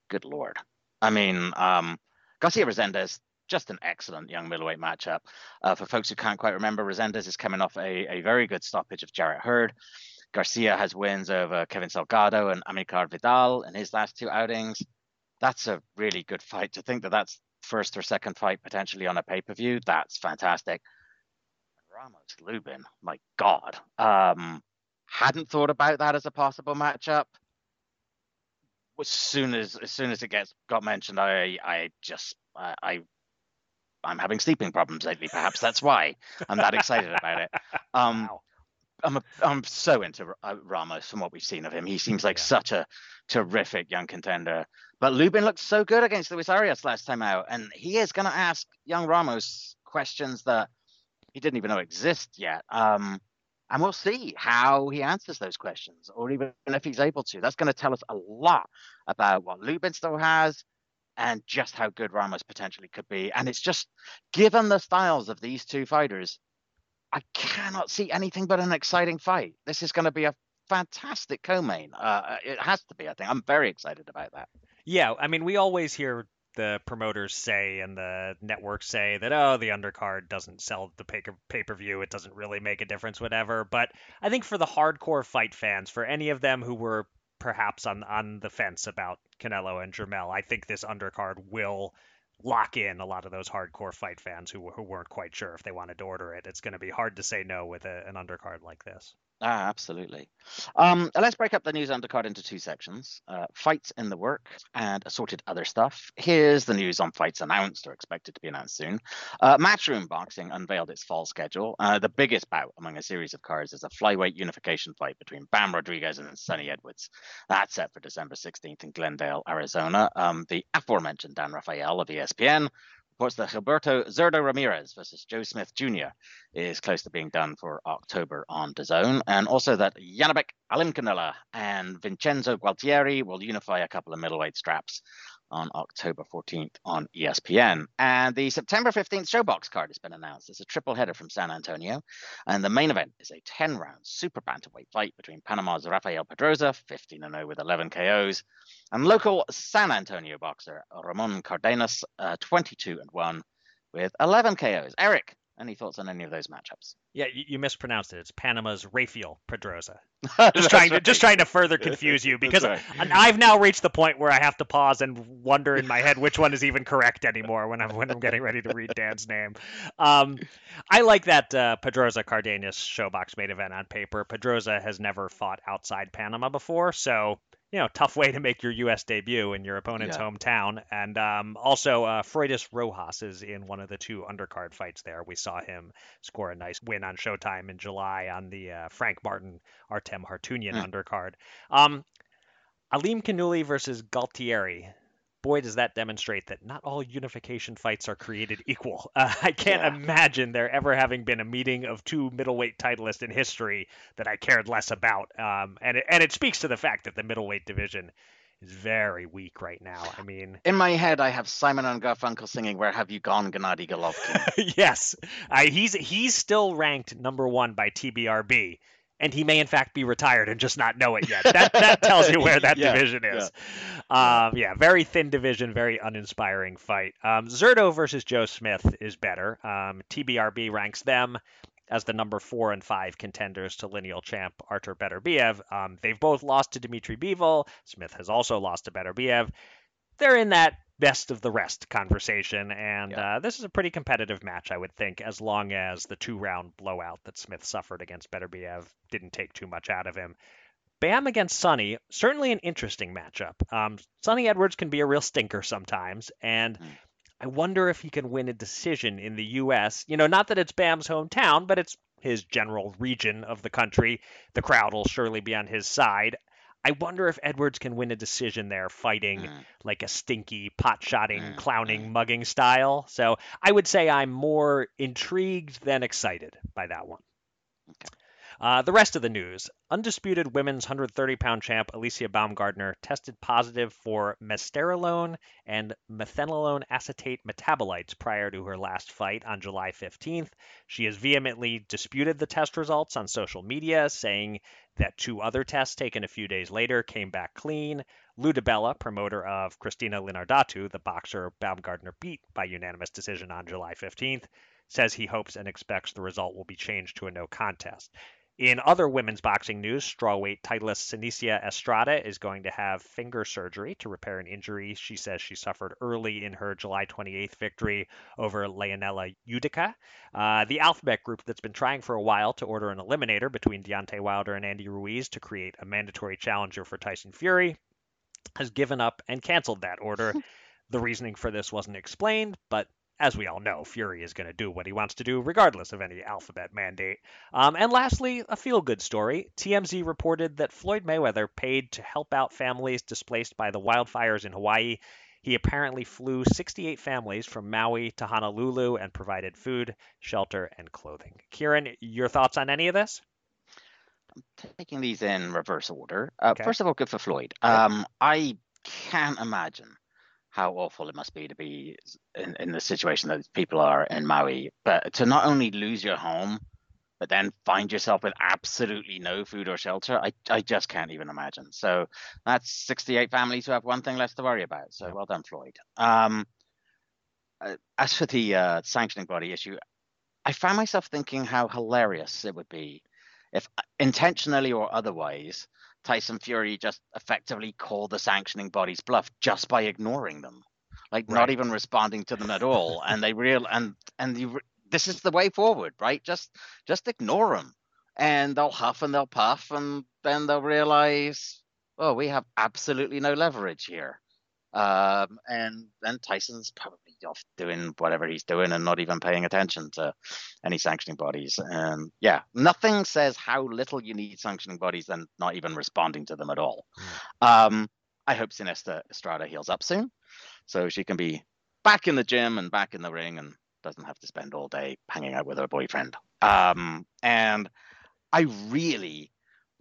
Speaker 2: good lord. I mean, um, Garcia Resendiz, just an excellent young middleweight matchup. Uh, for folks who can't quite remember, Resendiz is coming off a, a very good stoppage of Jarrett Hurd. Garcia has wins over Kevin Salgado and Amilcar Vidal in his last two outings. That's a really good fight. To think that that's first or second fight potentially on a pay per view, that's fantastic. Ramos Lubin, my God. Um, hadn't thought about that as a possible matchup. As soon as as soon as it gets got mentioned, I I just I, I I'm having sleeping problems lately. Perhaps that's why I'm that excited about it. <laughs> Um, wow. I'm a, I'm so into uh, Ramos from what we've seen of him. He seems like yeah. such a terrific young contender. But Lubin looked so good against Luis Arias last time out, and he is going to ask young Ramos questions that he didn't even know exist yet. Um, and we'll see how he answers those questions, or even if he's able to. That's going to tell us a lot about what Lubin still has, and just how good Ramos potentially could be. And it's just given the styles of these two fighters, I cannot see anything but an exciting fight. This is going to be a fantastic co-main. Uh, it has to be. I think I'm very excited about that.
Speaker 3: Yeah, I mean, we always hear the promoters say and the networks say that oh the undercard doesn't sell the pay per view it doesn't really make a difference whatever but I think for the hardcore fight fans for any of them who were perhaps on on the fence about Canelo and Jermell I think this undercard will lock in a lot of those hardcore fight fans who, who weren't quite sure if they wanted to order it. It's going to be hard to say no with a, an undercard like this.
Speaker 2: Ah, absolutely. Um, let's break up the news undercard into two sections uh, fights in the work and assorted other stuff. Here's the news on fights announced or expected to be announced soon. Uh, Matchroom Boxing unveiled its fall schedule. Uh, the biggest bout among a series of cards is a flyweight unification fight between Bam Rodriguez and Sunny Edwards. That's set for December 16th in Glendale, Arizona. Um, the aforementioned Dan Rafael of ESPN reports that Gilberto Zurdo Ramirez versus Joe Smith Jr. is close to being done for October on DAZN, and also that Yanibek Alimkhanuly and Vincenzo Gualtieri will unify a couple of middleweight straps on October 14th on ESPN. And the September 15th ShoBox card has been announced. It's a triple header from San Antonio. And the main event is a 10 round super bantamweight fight between Panama's Rafael Pedroza, 15 0 with 11 KOs, and local San Antonio boxer Ramon Cardenas, uh, 22 1 with 11 KOs. Eric, any thoughts on any of those matchups?
Speaker 3: Yeah, you, you mispronounced it. It's Panama's Rafael Pedroza. <laughs> Just trying right. to just trying to further confuse you because right. I've now reached the point where I have to pause and wonder in my head which one is even correct anymore when I'm when I'm getting ready to read Dan's name. Um, I like that uh, Pedroza Cardenas ShoBox main event on paper. Pedroza has never fought outside Panama before, so you know, tough way to make your U.S. debut in your opponent's yeah. hometown. And um, also, uh, Freudis Rojas is in one of the two undercard fights there. We saw him score a nice win on Showtime in July on the uh, Frank Martin Artem Harutyunyan mm. undercard. Um, Alimkhanuly versus Gualtieri boy, does that demonstrate that not all unification fights are created equal. <laughs> Uh, I can't yeah. imagine there ever having been a meeting of two middleweight titleists in history that I cared less about. Um, and it, and it speaks to the fact that the middleweight division is very weak right now. I mean,
Speaker 2: in my head, I have Simon and Garfunkel singing "Where Have You Gone, Gennady Golovkin." <laughs>
Speaker 3: yes, he's he's still ranked number one by TBRB and he may in fact be retired and just not know it yet. That that tells you where <laughs> that yeah, division is. Yeah. Um, yeah. very thin division, very uninspiring fight. Um, Zurdo versus Joe Smith is better. Um, TBRB ranks them as the number four and five contenders to lineal champ Artur Beterbiev. Um, they've both lost to Dmitry Bivol. Smith has also lost to Beterbiev. They're in that best of the rest conversation. And yeah. uh, this is a pretty competitive match, I would think, as long as the two round blowout that Smith suffered against Beterbiev didn't take too much out of him. Bam against Sunny, certainly an interesting matchup. Um, Sunny Edwards can be a real stinker sometimes, and mm. I wonder if he can win a decision in the U.S. You know, not that it's Bam's hometown, but it's his general region of the country. The crowd will surely be on his side. I wonder if Edwards can win a decision there, fighting mm. like a stinky, pot shotting, mm. clowning, mm. mugging style. So I would say I'm more intrigued than excited by that one. Okay. Uh, the rest of the news undisputed women's 130 pound champ Alicia Baumgardner tested positive for mesterolone and methenolone acetate metabolites prior to her last fight on July 15th. She has vehemently disputed the test results on social media, saying that two other tests taken a few days later came back clean. Lou DiBella, promoter of Christina Linardatou, the boxer Baumgardner beat by unanimous decision on July 15th, says he hopes and expects the result will be changed to a no contest In other women's boxing news, strawweight titleist Seniesa Estrada is going to have finger surgery to repair an injury she says she suffered early in her July 28th victory over Leonela Yudica. Uh, the Alphabet Group that's been trying for a while to order an eliminator between Deontay Wilder and Andy Ruiz to create a mandatory challenger for Tyson Fury has given up and canceled that order. <laughs> the reasoning for this wasn't explained, but as we all know, Fury is going to do what he wants to do, regardless of any alphabet mandate. Um, and lastly, a feel good story. TMZ reported that Floyd Mayweather paid to help out families displaced by the wildfires in Hawaii. He apparently flew 68 families from Maui to Honolulu and provided food, shelter, and clothing. Kieran, your thoughts on any of this?
Speaker 2: I'm taking these in reverse order. Uh, okay. First of all, good for Floyd. Um, I can't imagine how awful it must be to be in, in the situation that people are in Maui. But to not only lose your home, but then find yourself with absolutely no food or shelter, I, I just can't even imagine. So that's 68 families who have one thing less to worry about. So well done, Floyd. Um, uh, as for the uh, sanctioning body issue, I found myself thinking how hilarious it would be if uh, intentionally or otherwise Tyson Fury just effectively called the sanctioning body's bluff just by ignoring them, like right. not even responding to them at all. and they real and and you, this is the way forward, right? Just just ignore them, and they'll huff and they'll puff, and then they'll realize, oh, we have absolutely no leverage here. Um, and then Tyson's probably off doing whatever he's doing and not even paying attention to any sanctioning bodies. And yeah, nothing says how little you need sanctioning bodies than not even responding to them at all. Hmm. Um, I hope Seniesa Estrada heals up soon so she can be back in the gym and back in the ring and doesn't have to spend all day hanging out with her boyfriend. Um, and I really,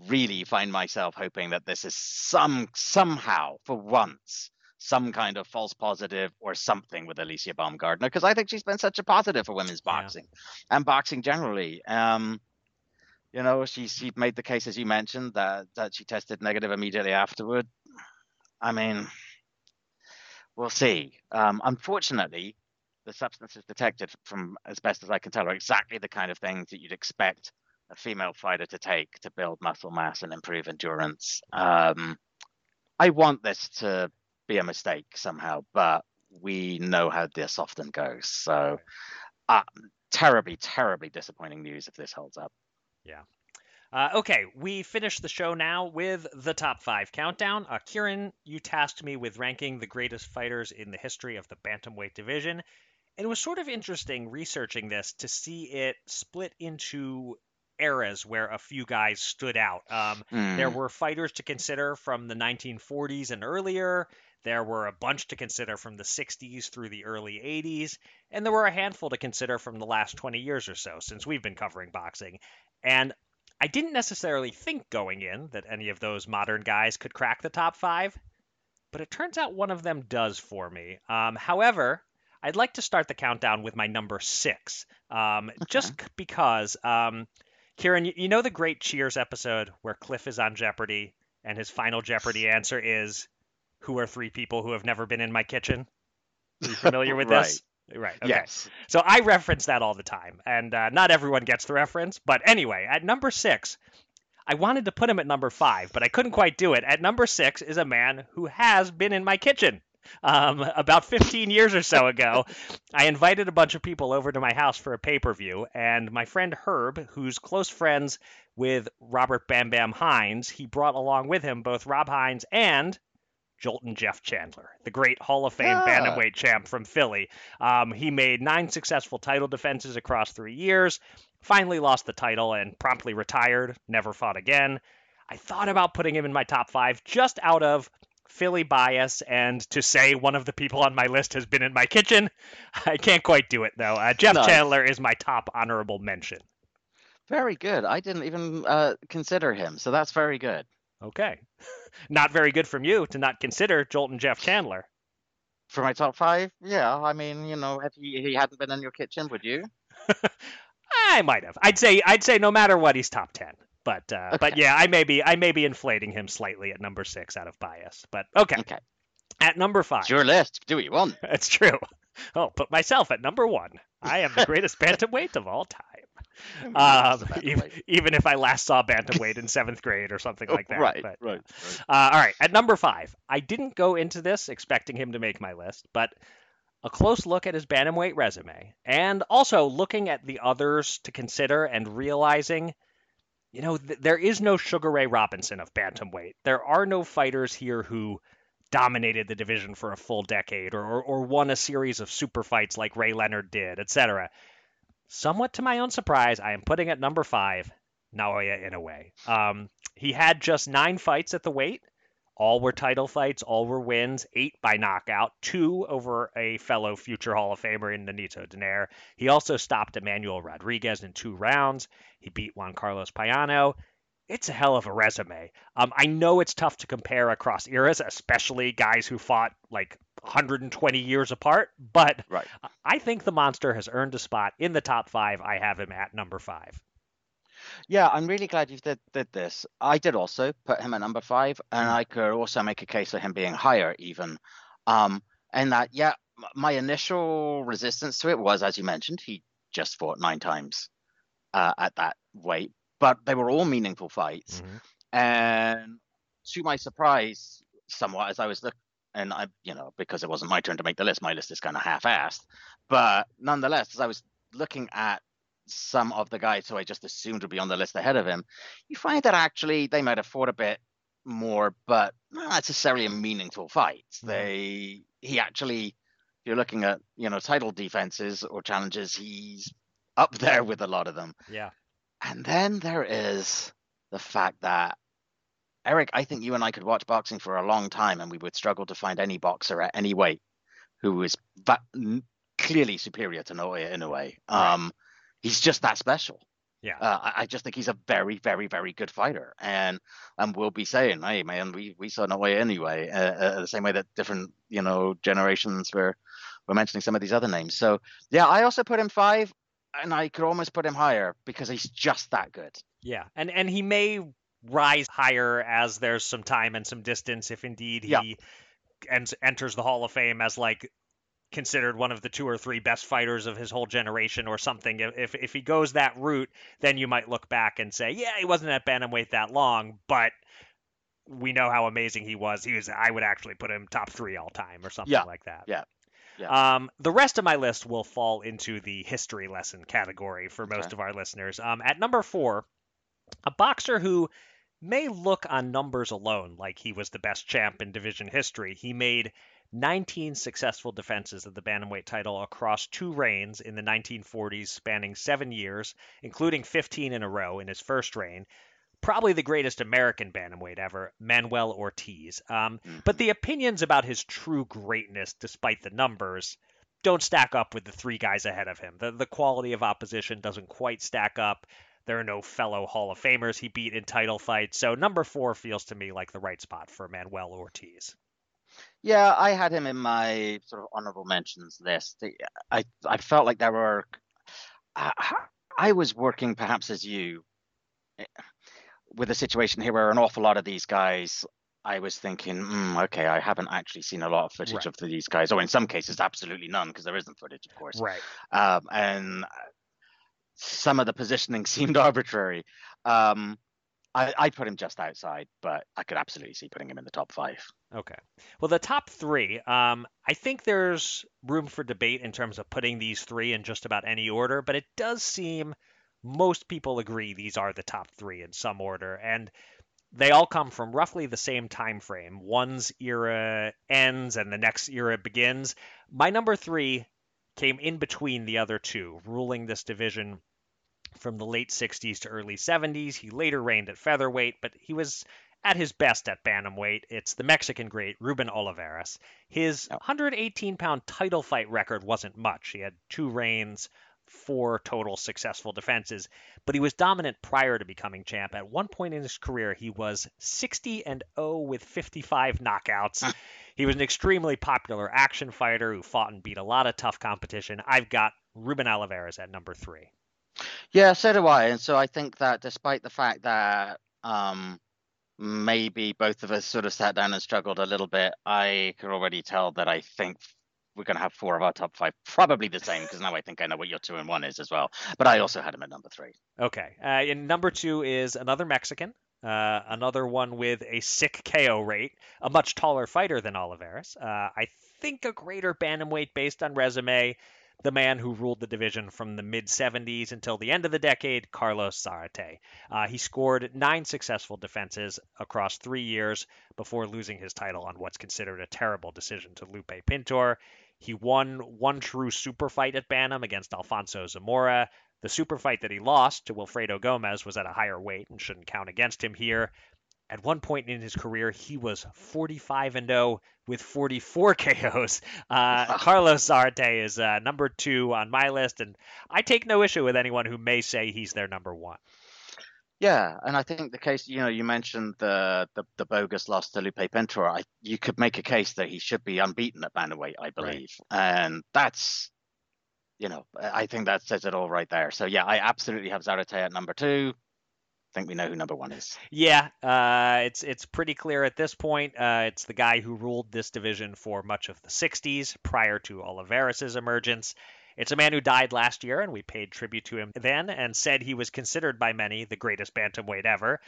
Speaker 2: really find myself hoping that this is some somehow for once some kind of false positive or something with Alicia Baumgardner because I think she's been such a positive for women's boxing yeah. and boxing generally. Um, you know, she she made the case as you mentioned that that she tested negative immediately afterward. I mean, we'll see. Um, unfortunately, the substances detected, from as best as I can tell, are exactly the kind of things that you'd expect a female fighter to take to build muscle mass and improve endurance. Um, I want this to be a mistake somehow, but we know how this often goes. So, uh, terribly, terribly disappointing news if this holds up.
Speaker 3: Yeah. Uh, okay, we finish the show now with the top five countdown. Uh, Kieran, you tasked me with ranking the greatest fighters in the history of the bantamweight division. And it was sort of interesting researching this to see it split into eras where a few guys stood out. Um, mm. There were fighters to consider from the 1940s and earlier. There were a bunch to consider from the 60s through the early 80s, and there were a handful to consider from the last 20 years or so since we've been covering boxing. And I didn't necessarily think going in that any of those modern guys could crack the top five, but it turns out one of them does for me. Um, however, I'd like to start the countdown with my number six, um, okay. just because. Um, Kieran, you, you know the great Cheers episode where Cliff is on Jeopardy and his final Jeopardy answer is who are three people who have never been in my kitchen? Are you <laughs> familiar with
Speaker 2: right.
Speaker 3: this?
Speaker 2: Right. Okay. Yes.
Speaker 3: So I reference that all the time, and uh, not everyone gets the reference. But anyway, at number six, I wanted to put him at number five, but I couldn't quite do it. At number six is a man who has been in my kitchen. Um, about 15 years or so ago, I invited a bunch of people over to my house for a pay per view, and my friend Herb, who's close friends with Robert Bam Bam Hines, he brought along with him both Rob Hines and Joltin' Jeff Chandler, the great Hall of Fame yeah. bantamweight champ from Philly. Um, he made nine successful title defenses across three years, finally lost the title and promptly retired, never fought again. I thought about putting him in my top five just out of Philly bias and to say one of the people on my list has been in my kitchen. <laughs> I can't quite do it though. Uh, Jeff nice. Chandler is my top honorable mention.
Speaker 2: Very good. I didn't even uh, consider him, so that's very good.
Speaker 3: Okay. <laughs> not very good from you to not consider Joltin' Jeff Chandler.
Speaker 2: For my top five? Yeah. I mean, you know, if he, he hadn't been in your kitchen, would you? <laughs>
Speaker 3: I might have. I'd say I'd say no matter what, he's top ten. But uh, okay. but yeah, I may be I may be inflating him slightly at number six out of bias. But okay.
Speaker 2: Okay.
Speaker 3: At number five.
Speaker 2: It's your list. Do what you want. <laughs>
Speaker 3: That's true. Oh, put myself at number one. I am the greatest bantamweight of all time. <laughs> Um, even, even, if I last saw bantamweight in <laughs> seventh grade or something like that.
Speaker 2: right,
Speaker 3: but,
Speaker 2: right.
Speaker 3: right. Uh, all right, at number five, I didn't go into this expecting him to make my list, but a close look at his bantamweight resume, and also looking at the others to consider and realizing, you know, th- there is no Sugar Ray Robinson of bantamweight. There are no fighters here who dominated the division for a full decade or, or, or won a series of super fights like Ray Leonard did, etc. Somewhat to my own surprise, I am putting at number five Naoya Inoue. Um, he had just nine fights at the weight. All were title fights, all were wins, eight by knockout, two over a fellow future Hall of Famer in Nonito Donaire. He also stopped Emmanuel Rodriguez in two rounds. He beat Juan Carlos Payano it's a hell of a resume. Um, I know it's tough to compare across eras, especially guys who fought like 120 years apart, but
Speaker 2: right.
Speaker 3: I think the monster has earned a spot in the top five. I have him at number five.
Speaker 2: Yeah, I'm really glad you did, did this. I did also put him at number five, and mm. I could also make a case for him being higher, even. Um, and that, yeah, my initial resistance to it was, as you mentioned, he just fought nine times uh, at that weight, but they were all meaningful fights. Mm-hmm. And to my surprise, somewhat as I was looking, and I, you know, because it wasn't my turn to make the list, my list is kind of half-assed. But nonetheless, as I was looking at some of the guys who I just assumed would be on the list ahead of him, you find that actually they might have fought a bit more, but not necessarily a meaningful fight. Mm-hmm. They, he actually, if you're looking at, you know, title defenses or challenges, he's up <laughs> there with a lot of them.
Speaker 3: Yeah.
Speaker 2: And then there is the fact that Eric, I think you and I could watch boxing for a long time, and we would struggle to find any boxer at any weight who is va- clearly superior to Naoya Inoue. Um, right. He's just that special.
Speaker 3: Yeah,
Speaker 2: uh, I, I, just think he's a very, very, very good fighter, and and we'll be saying, hey man, we, we saw Naoya anyway, uh, uh, the same way that different you know generations were were mentioning some of these other names. So yeah, I also put him five and I could almost put him higher because he's just that good.
Speaker 3: Yeah, and and he may rise higher as there's some time and some distance if indeed he yeah. enters the Hall of Fame as like considered one of the two or three best fighters of his whole generation or something. If if he goes that route, then you might look back and say, yeah, he wasn't at bantamweight that long, but we know how amazing he was. He was I would actually put him top three all time or something
Speaker 2: yeah.
Speaker 3: like that.
Speaker 2: Yeah.
Speaker 3: Yeah. Um, the rest of my list will fall into the history lesson category for most okay. of our listeners. Um, at number four, a boxer who may look on numbers alone like he was the best champ in division history. He made 19 successful defenses of the bantamweight title across two reigns in the 1940s, spanning seven years, including 15 in a row in his first reign probably the greatest American bantamweight ever, Manuel Ortiz. Um, mm-hmm. But the opinions about his true greatness, despite the numbers, don't stack up with the three guys ahead of him. The, the quality of opposition doesn't quite stack up. There are no fellow Hall of Famers he beat in title fights. So number four feels to me like the right spot for Manuel Ortiz.
Speaker 2: Yeah, I had him in my sort of honorable mentions list. I I felt like there were. I, I was working perhaps as you with a situation here where an awful lot of these guys I was thinking, mm, okay, I haven't actually seen a lot of footage right. of these guys, or in some cases, absolutely none, because there isn't footage, of course.
Speaker 3: Right.
Speaker 2: Um, and some of the positioning <laughs> seemed arbitrary. Um, I, I put him just outside, but I could absolutely see putting him in the top five.
Speaker 3: Okay. Well, the top three, um, I think there's room for debate in terms of putting these three in just about any order, but it does seem most people agree these are the top three in some order, and they all come from roughly the same time frame. One's era ends and the next era begins. My number three came in between the other two, ruling this division from the late 60s to early 70s. He later reigned at featherweight, but he was at his best at bantamweight. It's the Mexican great Ruben Olivares. His 118 pound title fight record wasn't much. He had two reigns, four total successful defenses, but he was dominant prior to becoming champ. At one point in his career, he was 60 and 0 with 55 knockouts. he was an extremely popular action fighter who fought and beat a lot of tough competition. I've got Ruben Olivares at number three.
Speaker 2: Yeah, so do I. And so I think that despite the fact that um, maybe both of us sort of sat down and struggled a little bit, I could already tell that I think we're going to have four of our top five, probably the same, because now I think I know what your two and one is as well. But I also had him at number three.
Speaker 3: Okay. Uh, and number two is another Mexican, uh, another one with a sick KO rate, a much taller fighter than Olivares. Uh, I think a greater bantamweight based on resume. The man who ruled the division from the mid 70s until the end of the decade, Carlos Zarate. Uh, he scored nine successful defenses across three years before losing his title on what's considered a terrible decision to Lupe Pintor. He won one true super fight at Bantam against Alfonso Zamora. The super fight that he lost to Wilfredo Gomez was at a higher weight and shouldn't count against him here. At one point in his career, he was 45 and 0 with 44 <laughs> KOs. Uh, <laughs> Carlos Zarate is uh, number two on my list, and I take no issue with anyone who may say he's their number one.
Speaker 2: Yeah, and I think the case, you know, you mentioned the the, the bogus loss to Lupe Pintor. I, you could make a case that he should be unbeaten at bantamweight, I believe, right. and that's, you know, I think that says it all right there. So yeah, I absolutely have Zarate at number two I think we know who number one is.
Speaker 3: Yeah, uh, it's it's pretty clear at this point. Uh, it's the guy who ruled this division for much of the 60s prior to Olivares' emergence. It's a man who died last year, and we paid tribute to him then and said he was considered by many the greatest bantamweight ever.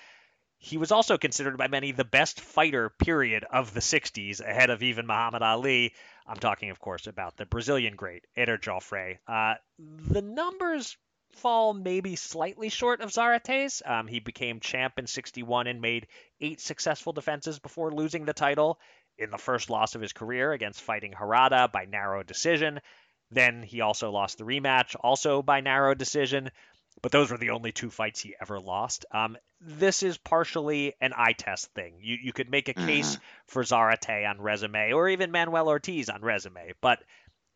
Speaker 3: He was also considered by many the best fighter, period, of the 60s, ahead of even Muhammad Ali. I'm talking, of course, about the Brazilian great, Eder Joffre. Uh, the numbers fall maybe slightly short of Zarate's. Um, he became champ in 61 and made eight successful defenses before losing the title in the first loss of his career against fighting Harada by narrow decision. Then he also lost the rematch, also by narrow decision. But those were the only two fights he ever lost. Um, this is partially an eye test thing. You you could make a case mm-hmm. for Zarate on resume, or even Manuel Ortiz on resume, but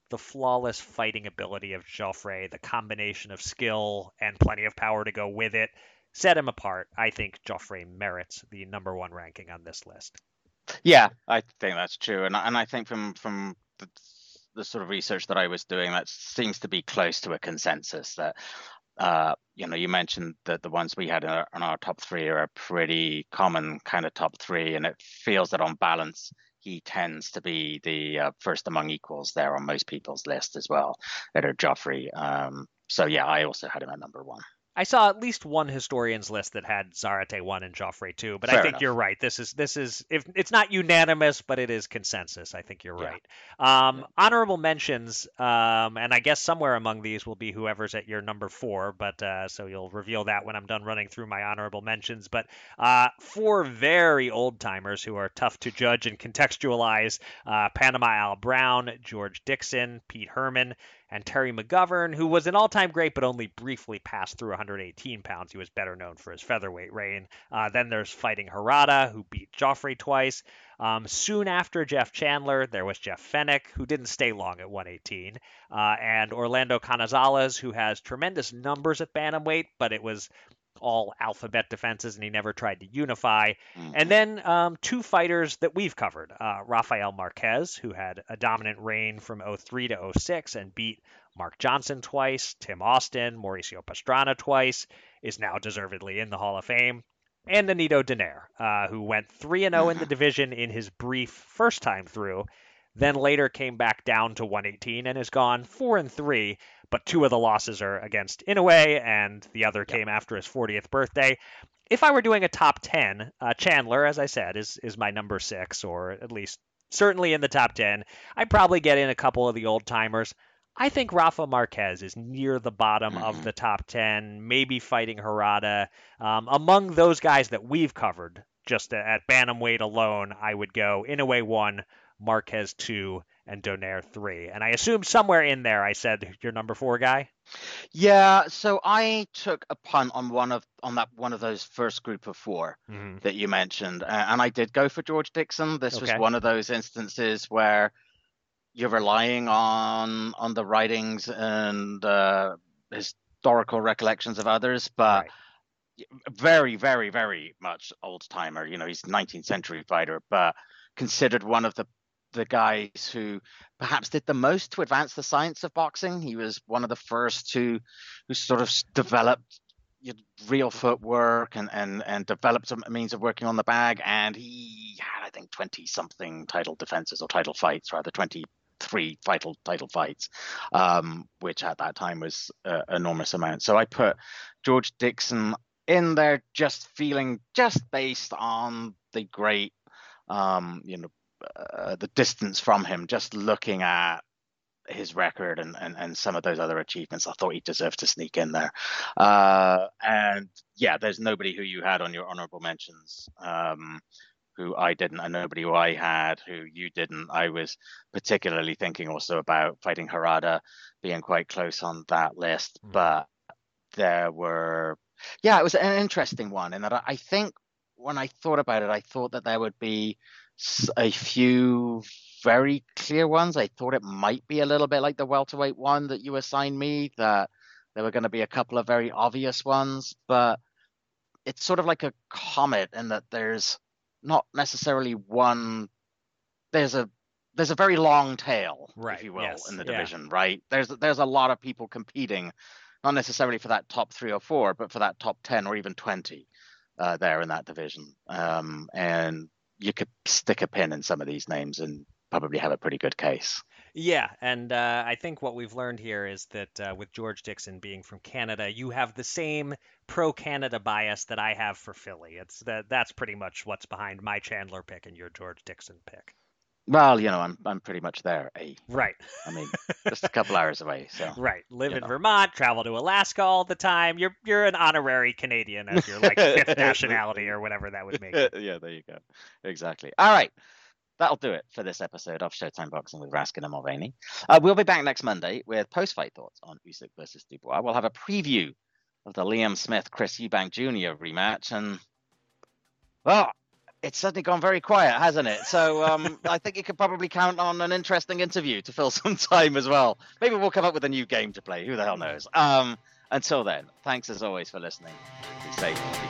Speaker 3: the flawless fighting ability of Joffre, the combination of skill and plenty of power to go with it, set him apart. I think Joffre merits the number one ranking on this list.
Speaker 2: Yeah, I think that's true, and and I think from from the, the sort of research that I was doing, that seems to be close to a consensus that. Uh, you know, you mentioned that the ones we had in our, in our top three are a pretty common kind of top three, and it feels that on balance, he tends to be the uh, first among equals there on most people's list as well, that are Joffre. Um, so yeah, I also had him at number one.
Speaker 3: I saw at least one historian's list that had Zarate one and Joffre two, but Fair I think enough. you're right. This is this is if it's not unanimous, but it is consensus. I think you're yeah. right. Um. Honorable mentions, um, and I guess somewhere among these will be whoever's at your number four, but uh, so you'll reveal that when I'm done running through my honorable mentions. But uh, four very old timers who are tough to judge and contextualize: uh, Panama Al Brown, George Dixon, Pete Herman and Terry McGovern, who was an all-time great but only briefly passed through 118 pounds. He was better known for his featherweight reign. Uh, then there's Fighting Harada, who beat Joffre twice. Um, soon after Jeff Chandler, there was Jeff Fenech, who didn't stay long at 118, uh, and Orlando Canizales, who has tremendous numbers at bantamweight, but it was all alphabet defenses, and he never tried to unify. Mm-hmm. And then um, two fighters that we've covered uh, Rafael Marquez, who had a dominant reign from 03 to 06 and beat Mark Johnson twice, Tim Austin, Mauricio Pastrana twice, is now deservedly in the Hall of Fame. And Nonito Donaire, uh, who went 3 0 in the division in his brief first time through, then later came back down to 118 and has gone 4 and 3 but two of the losses are against Inoue, and the other came after his 40th birthday. If I were doing a top 10, uh, Chandler, as I said, is is my number six, or at least certainly in the top 10. I'd probably get in a couple of the old timers. I think Rafa Marquez is near the bottom mm-hmm. of the top 10, maybe fighting Harada. Um, among those guys that we've covered, just at bantamweight alone, I would go Inoue one, Marquez two, and Donaire three. And I assume somewhere in there I said your number four guy.
Speaker 2: Yeah, so I took a punt on one of on that one of those first group of 4 mm-hmm. that you mentioned, and I did go for George Dixon. This okay. was one of those instances where you're relying on on the writings and uh, historical recollections of others, but. Right very, very, very much old timer. You know, he's 19th century fighter, but considered one of the the guys who perhaps did the most to advance the science of boxing. He was one of the first to who sort of developed real footwork and, and, and developed a means of working on the bag. And he had, I think, 20 something title defenses or title fights, rather 23 three title title fights, um, which at that time was an enormous amount. So I put George Dixon in there, just feeling just based on the great, um, you know, uh, the distance from him, just looking at his record and, and, and some of those other achievements, I thought he deserved to sneak in there. Uh, and yeah, there's nobody who you had on your honorable mentions um, who I didn't, and nobody who I had who you didn't. I was particularly thinking also about fighting Harada being quite close on that list, mm. but there were, yeah, it was an interesting one in that I think when I thought about it, I thought that there would be a few very clear ones. I thought it might be a little bit like the welterweight one that you assigned me, that there were going to be a couple of very obvious ones, but it's sort of like a comet in that there's not necessarily one there's a there's a very long tail,
Speaker 3: right,
Speaker 2: if you will,
Speaker 3: yes,
Speaker 2: in the
Speaker 3: yeah.
Speaker 2: division, right? There's there's a lot of people competing, not necessarily for that top three or four, but for that top ten or even twenty uh, there in that division. Um, and you could stick a pin in some of these names and probably have a pretty good case.
Speaker 3: Yeah, and uh, I think what we've learned here is that uh, with George Dixon being from Canada, you have the same pro-Canada bias that I have for Philly. It's that that's pretty much what's behind my Chandler pick and your George Dixon pick.
Speaker 2: Well, you know, I'm I'm pretty much there. Eh?
Speaker 3: Right.
Speaker 2: I mean, <laughs> just a couple hours away. So.
Speaker 3: Right. Live in
Speaker 2: know.
Speaker 3: Vermont, travel to Alaska all the time. You're you're an honorary Canadian as your like fifth <laughs> nationality or whatever that would make. It. <laughs>
Speaker 2: yeah, there you go. Exactly. All right. That'll do it for this episode of Showtime Boxing with Raskin and Mulvaney. Uh, we'll be back next Monday with post-fight thoughts on Usyk versus Dubois. We'll have a preview of the Liam Smith Chris Eubank Jr. rematch, and well, it's certainly gone very quiet, hasn't it? So um, <laughs> I think you could probably count on an interesting interview to fill <laughs> some time as well. Maybe we'll come up with a new game to play. Who the hell knows? Um, until then, thanks as always for listening. Be safe.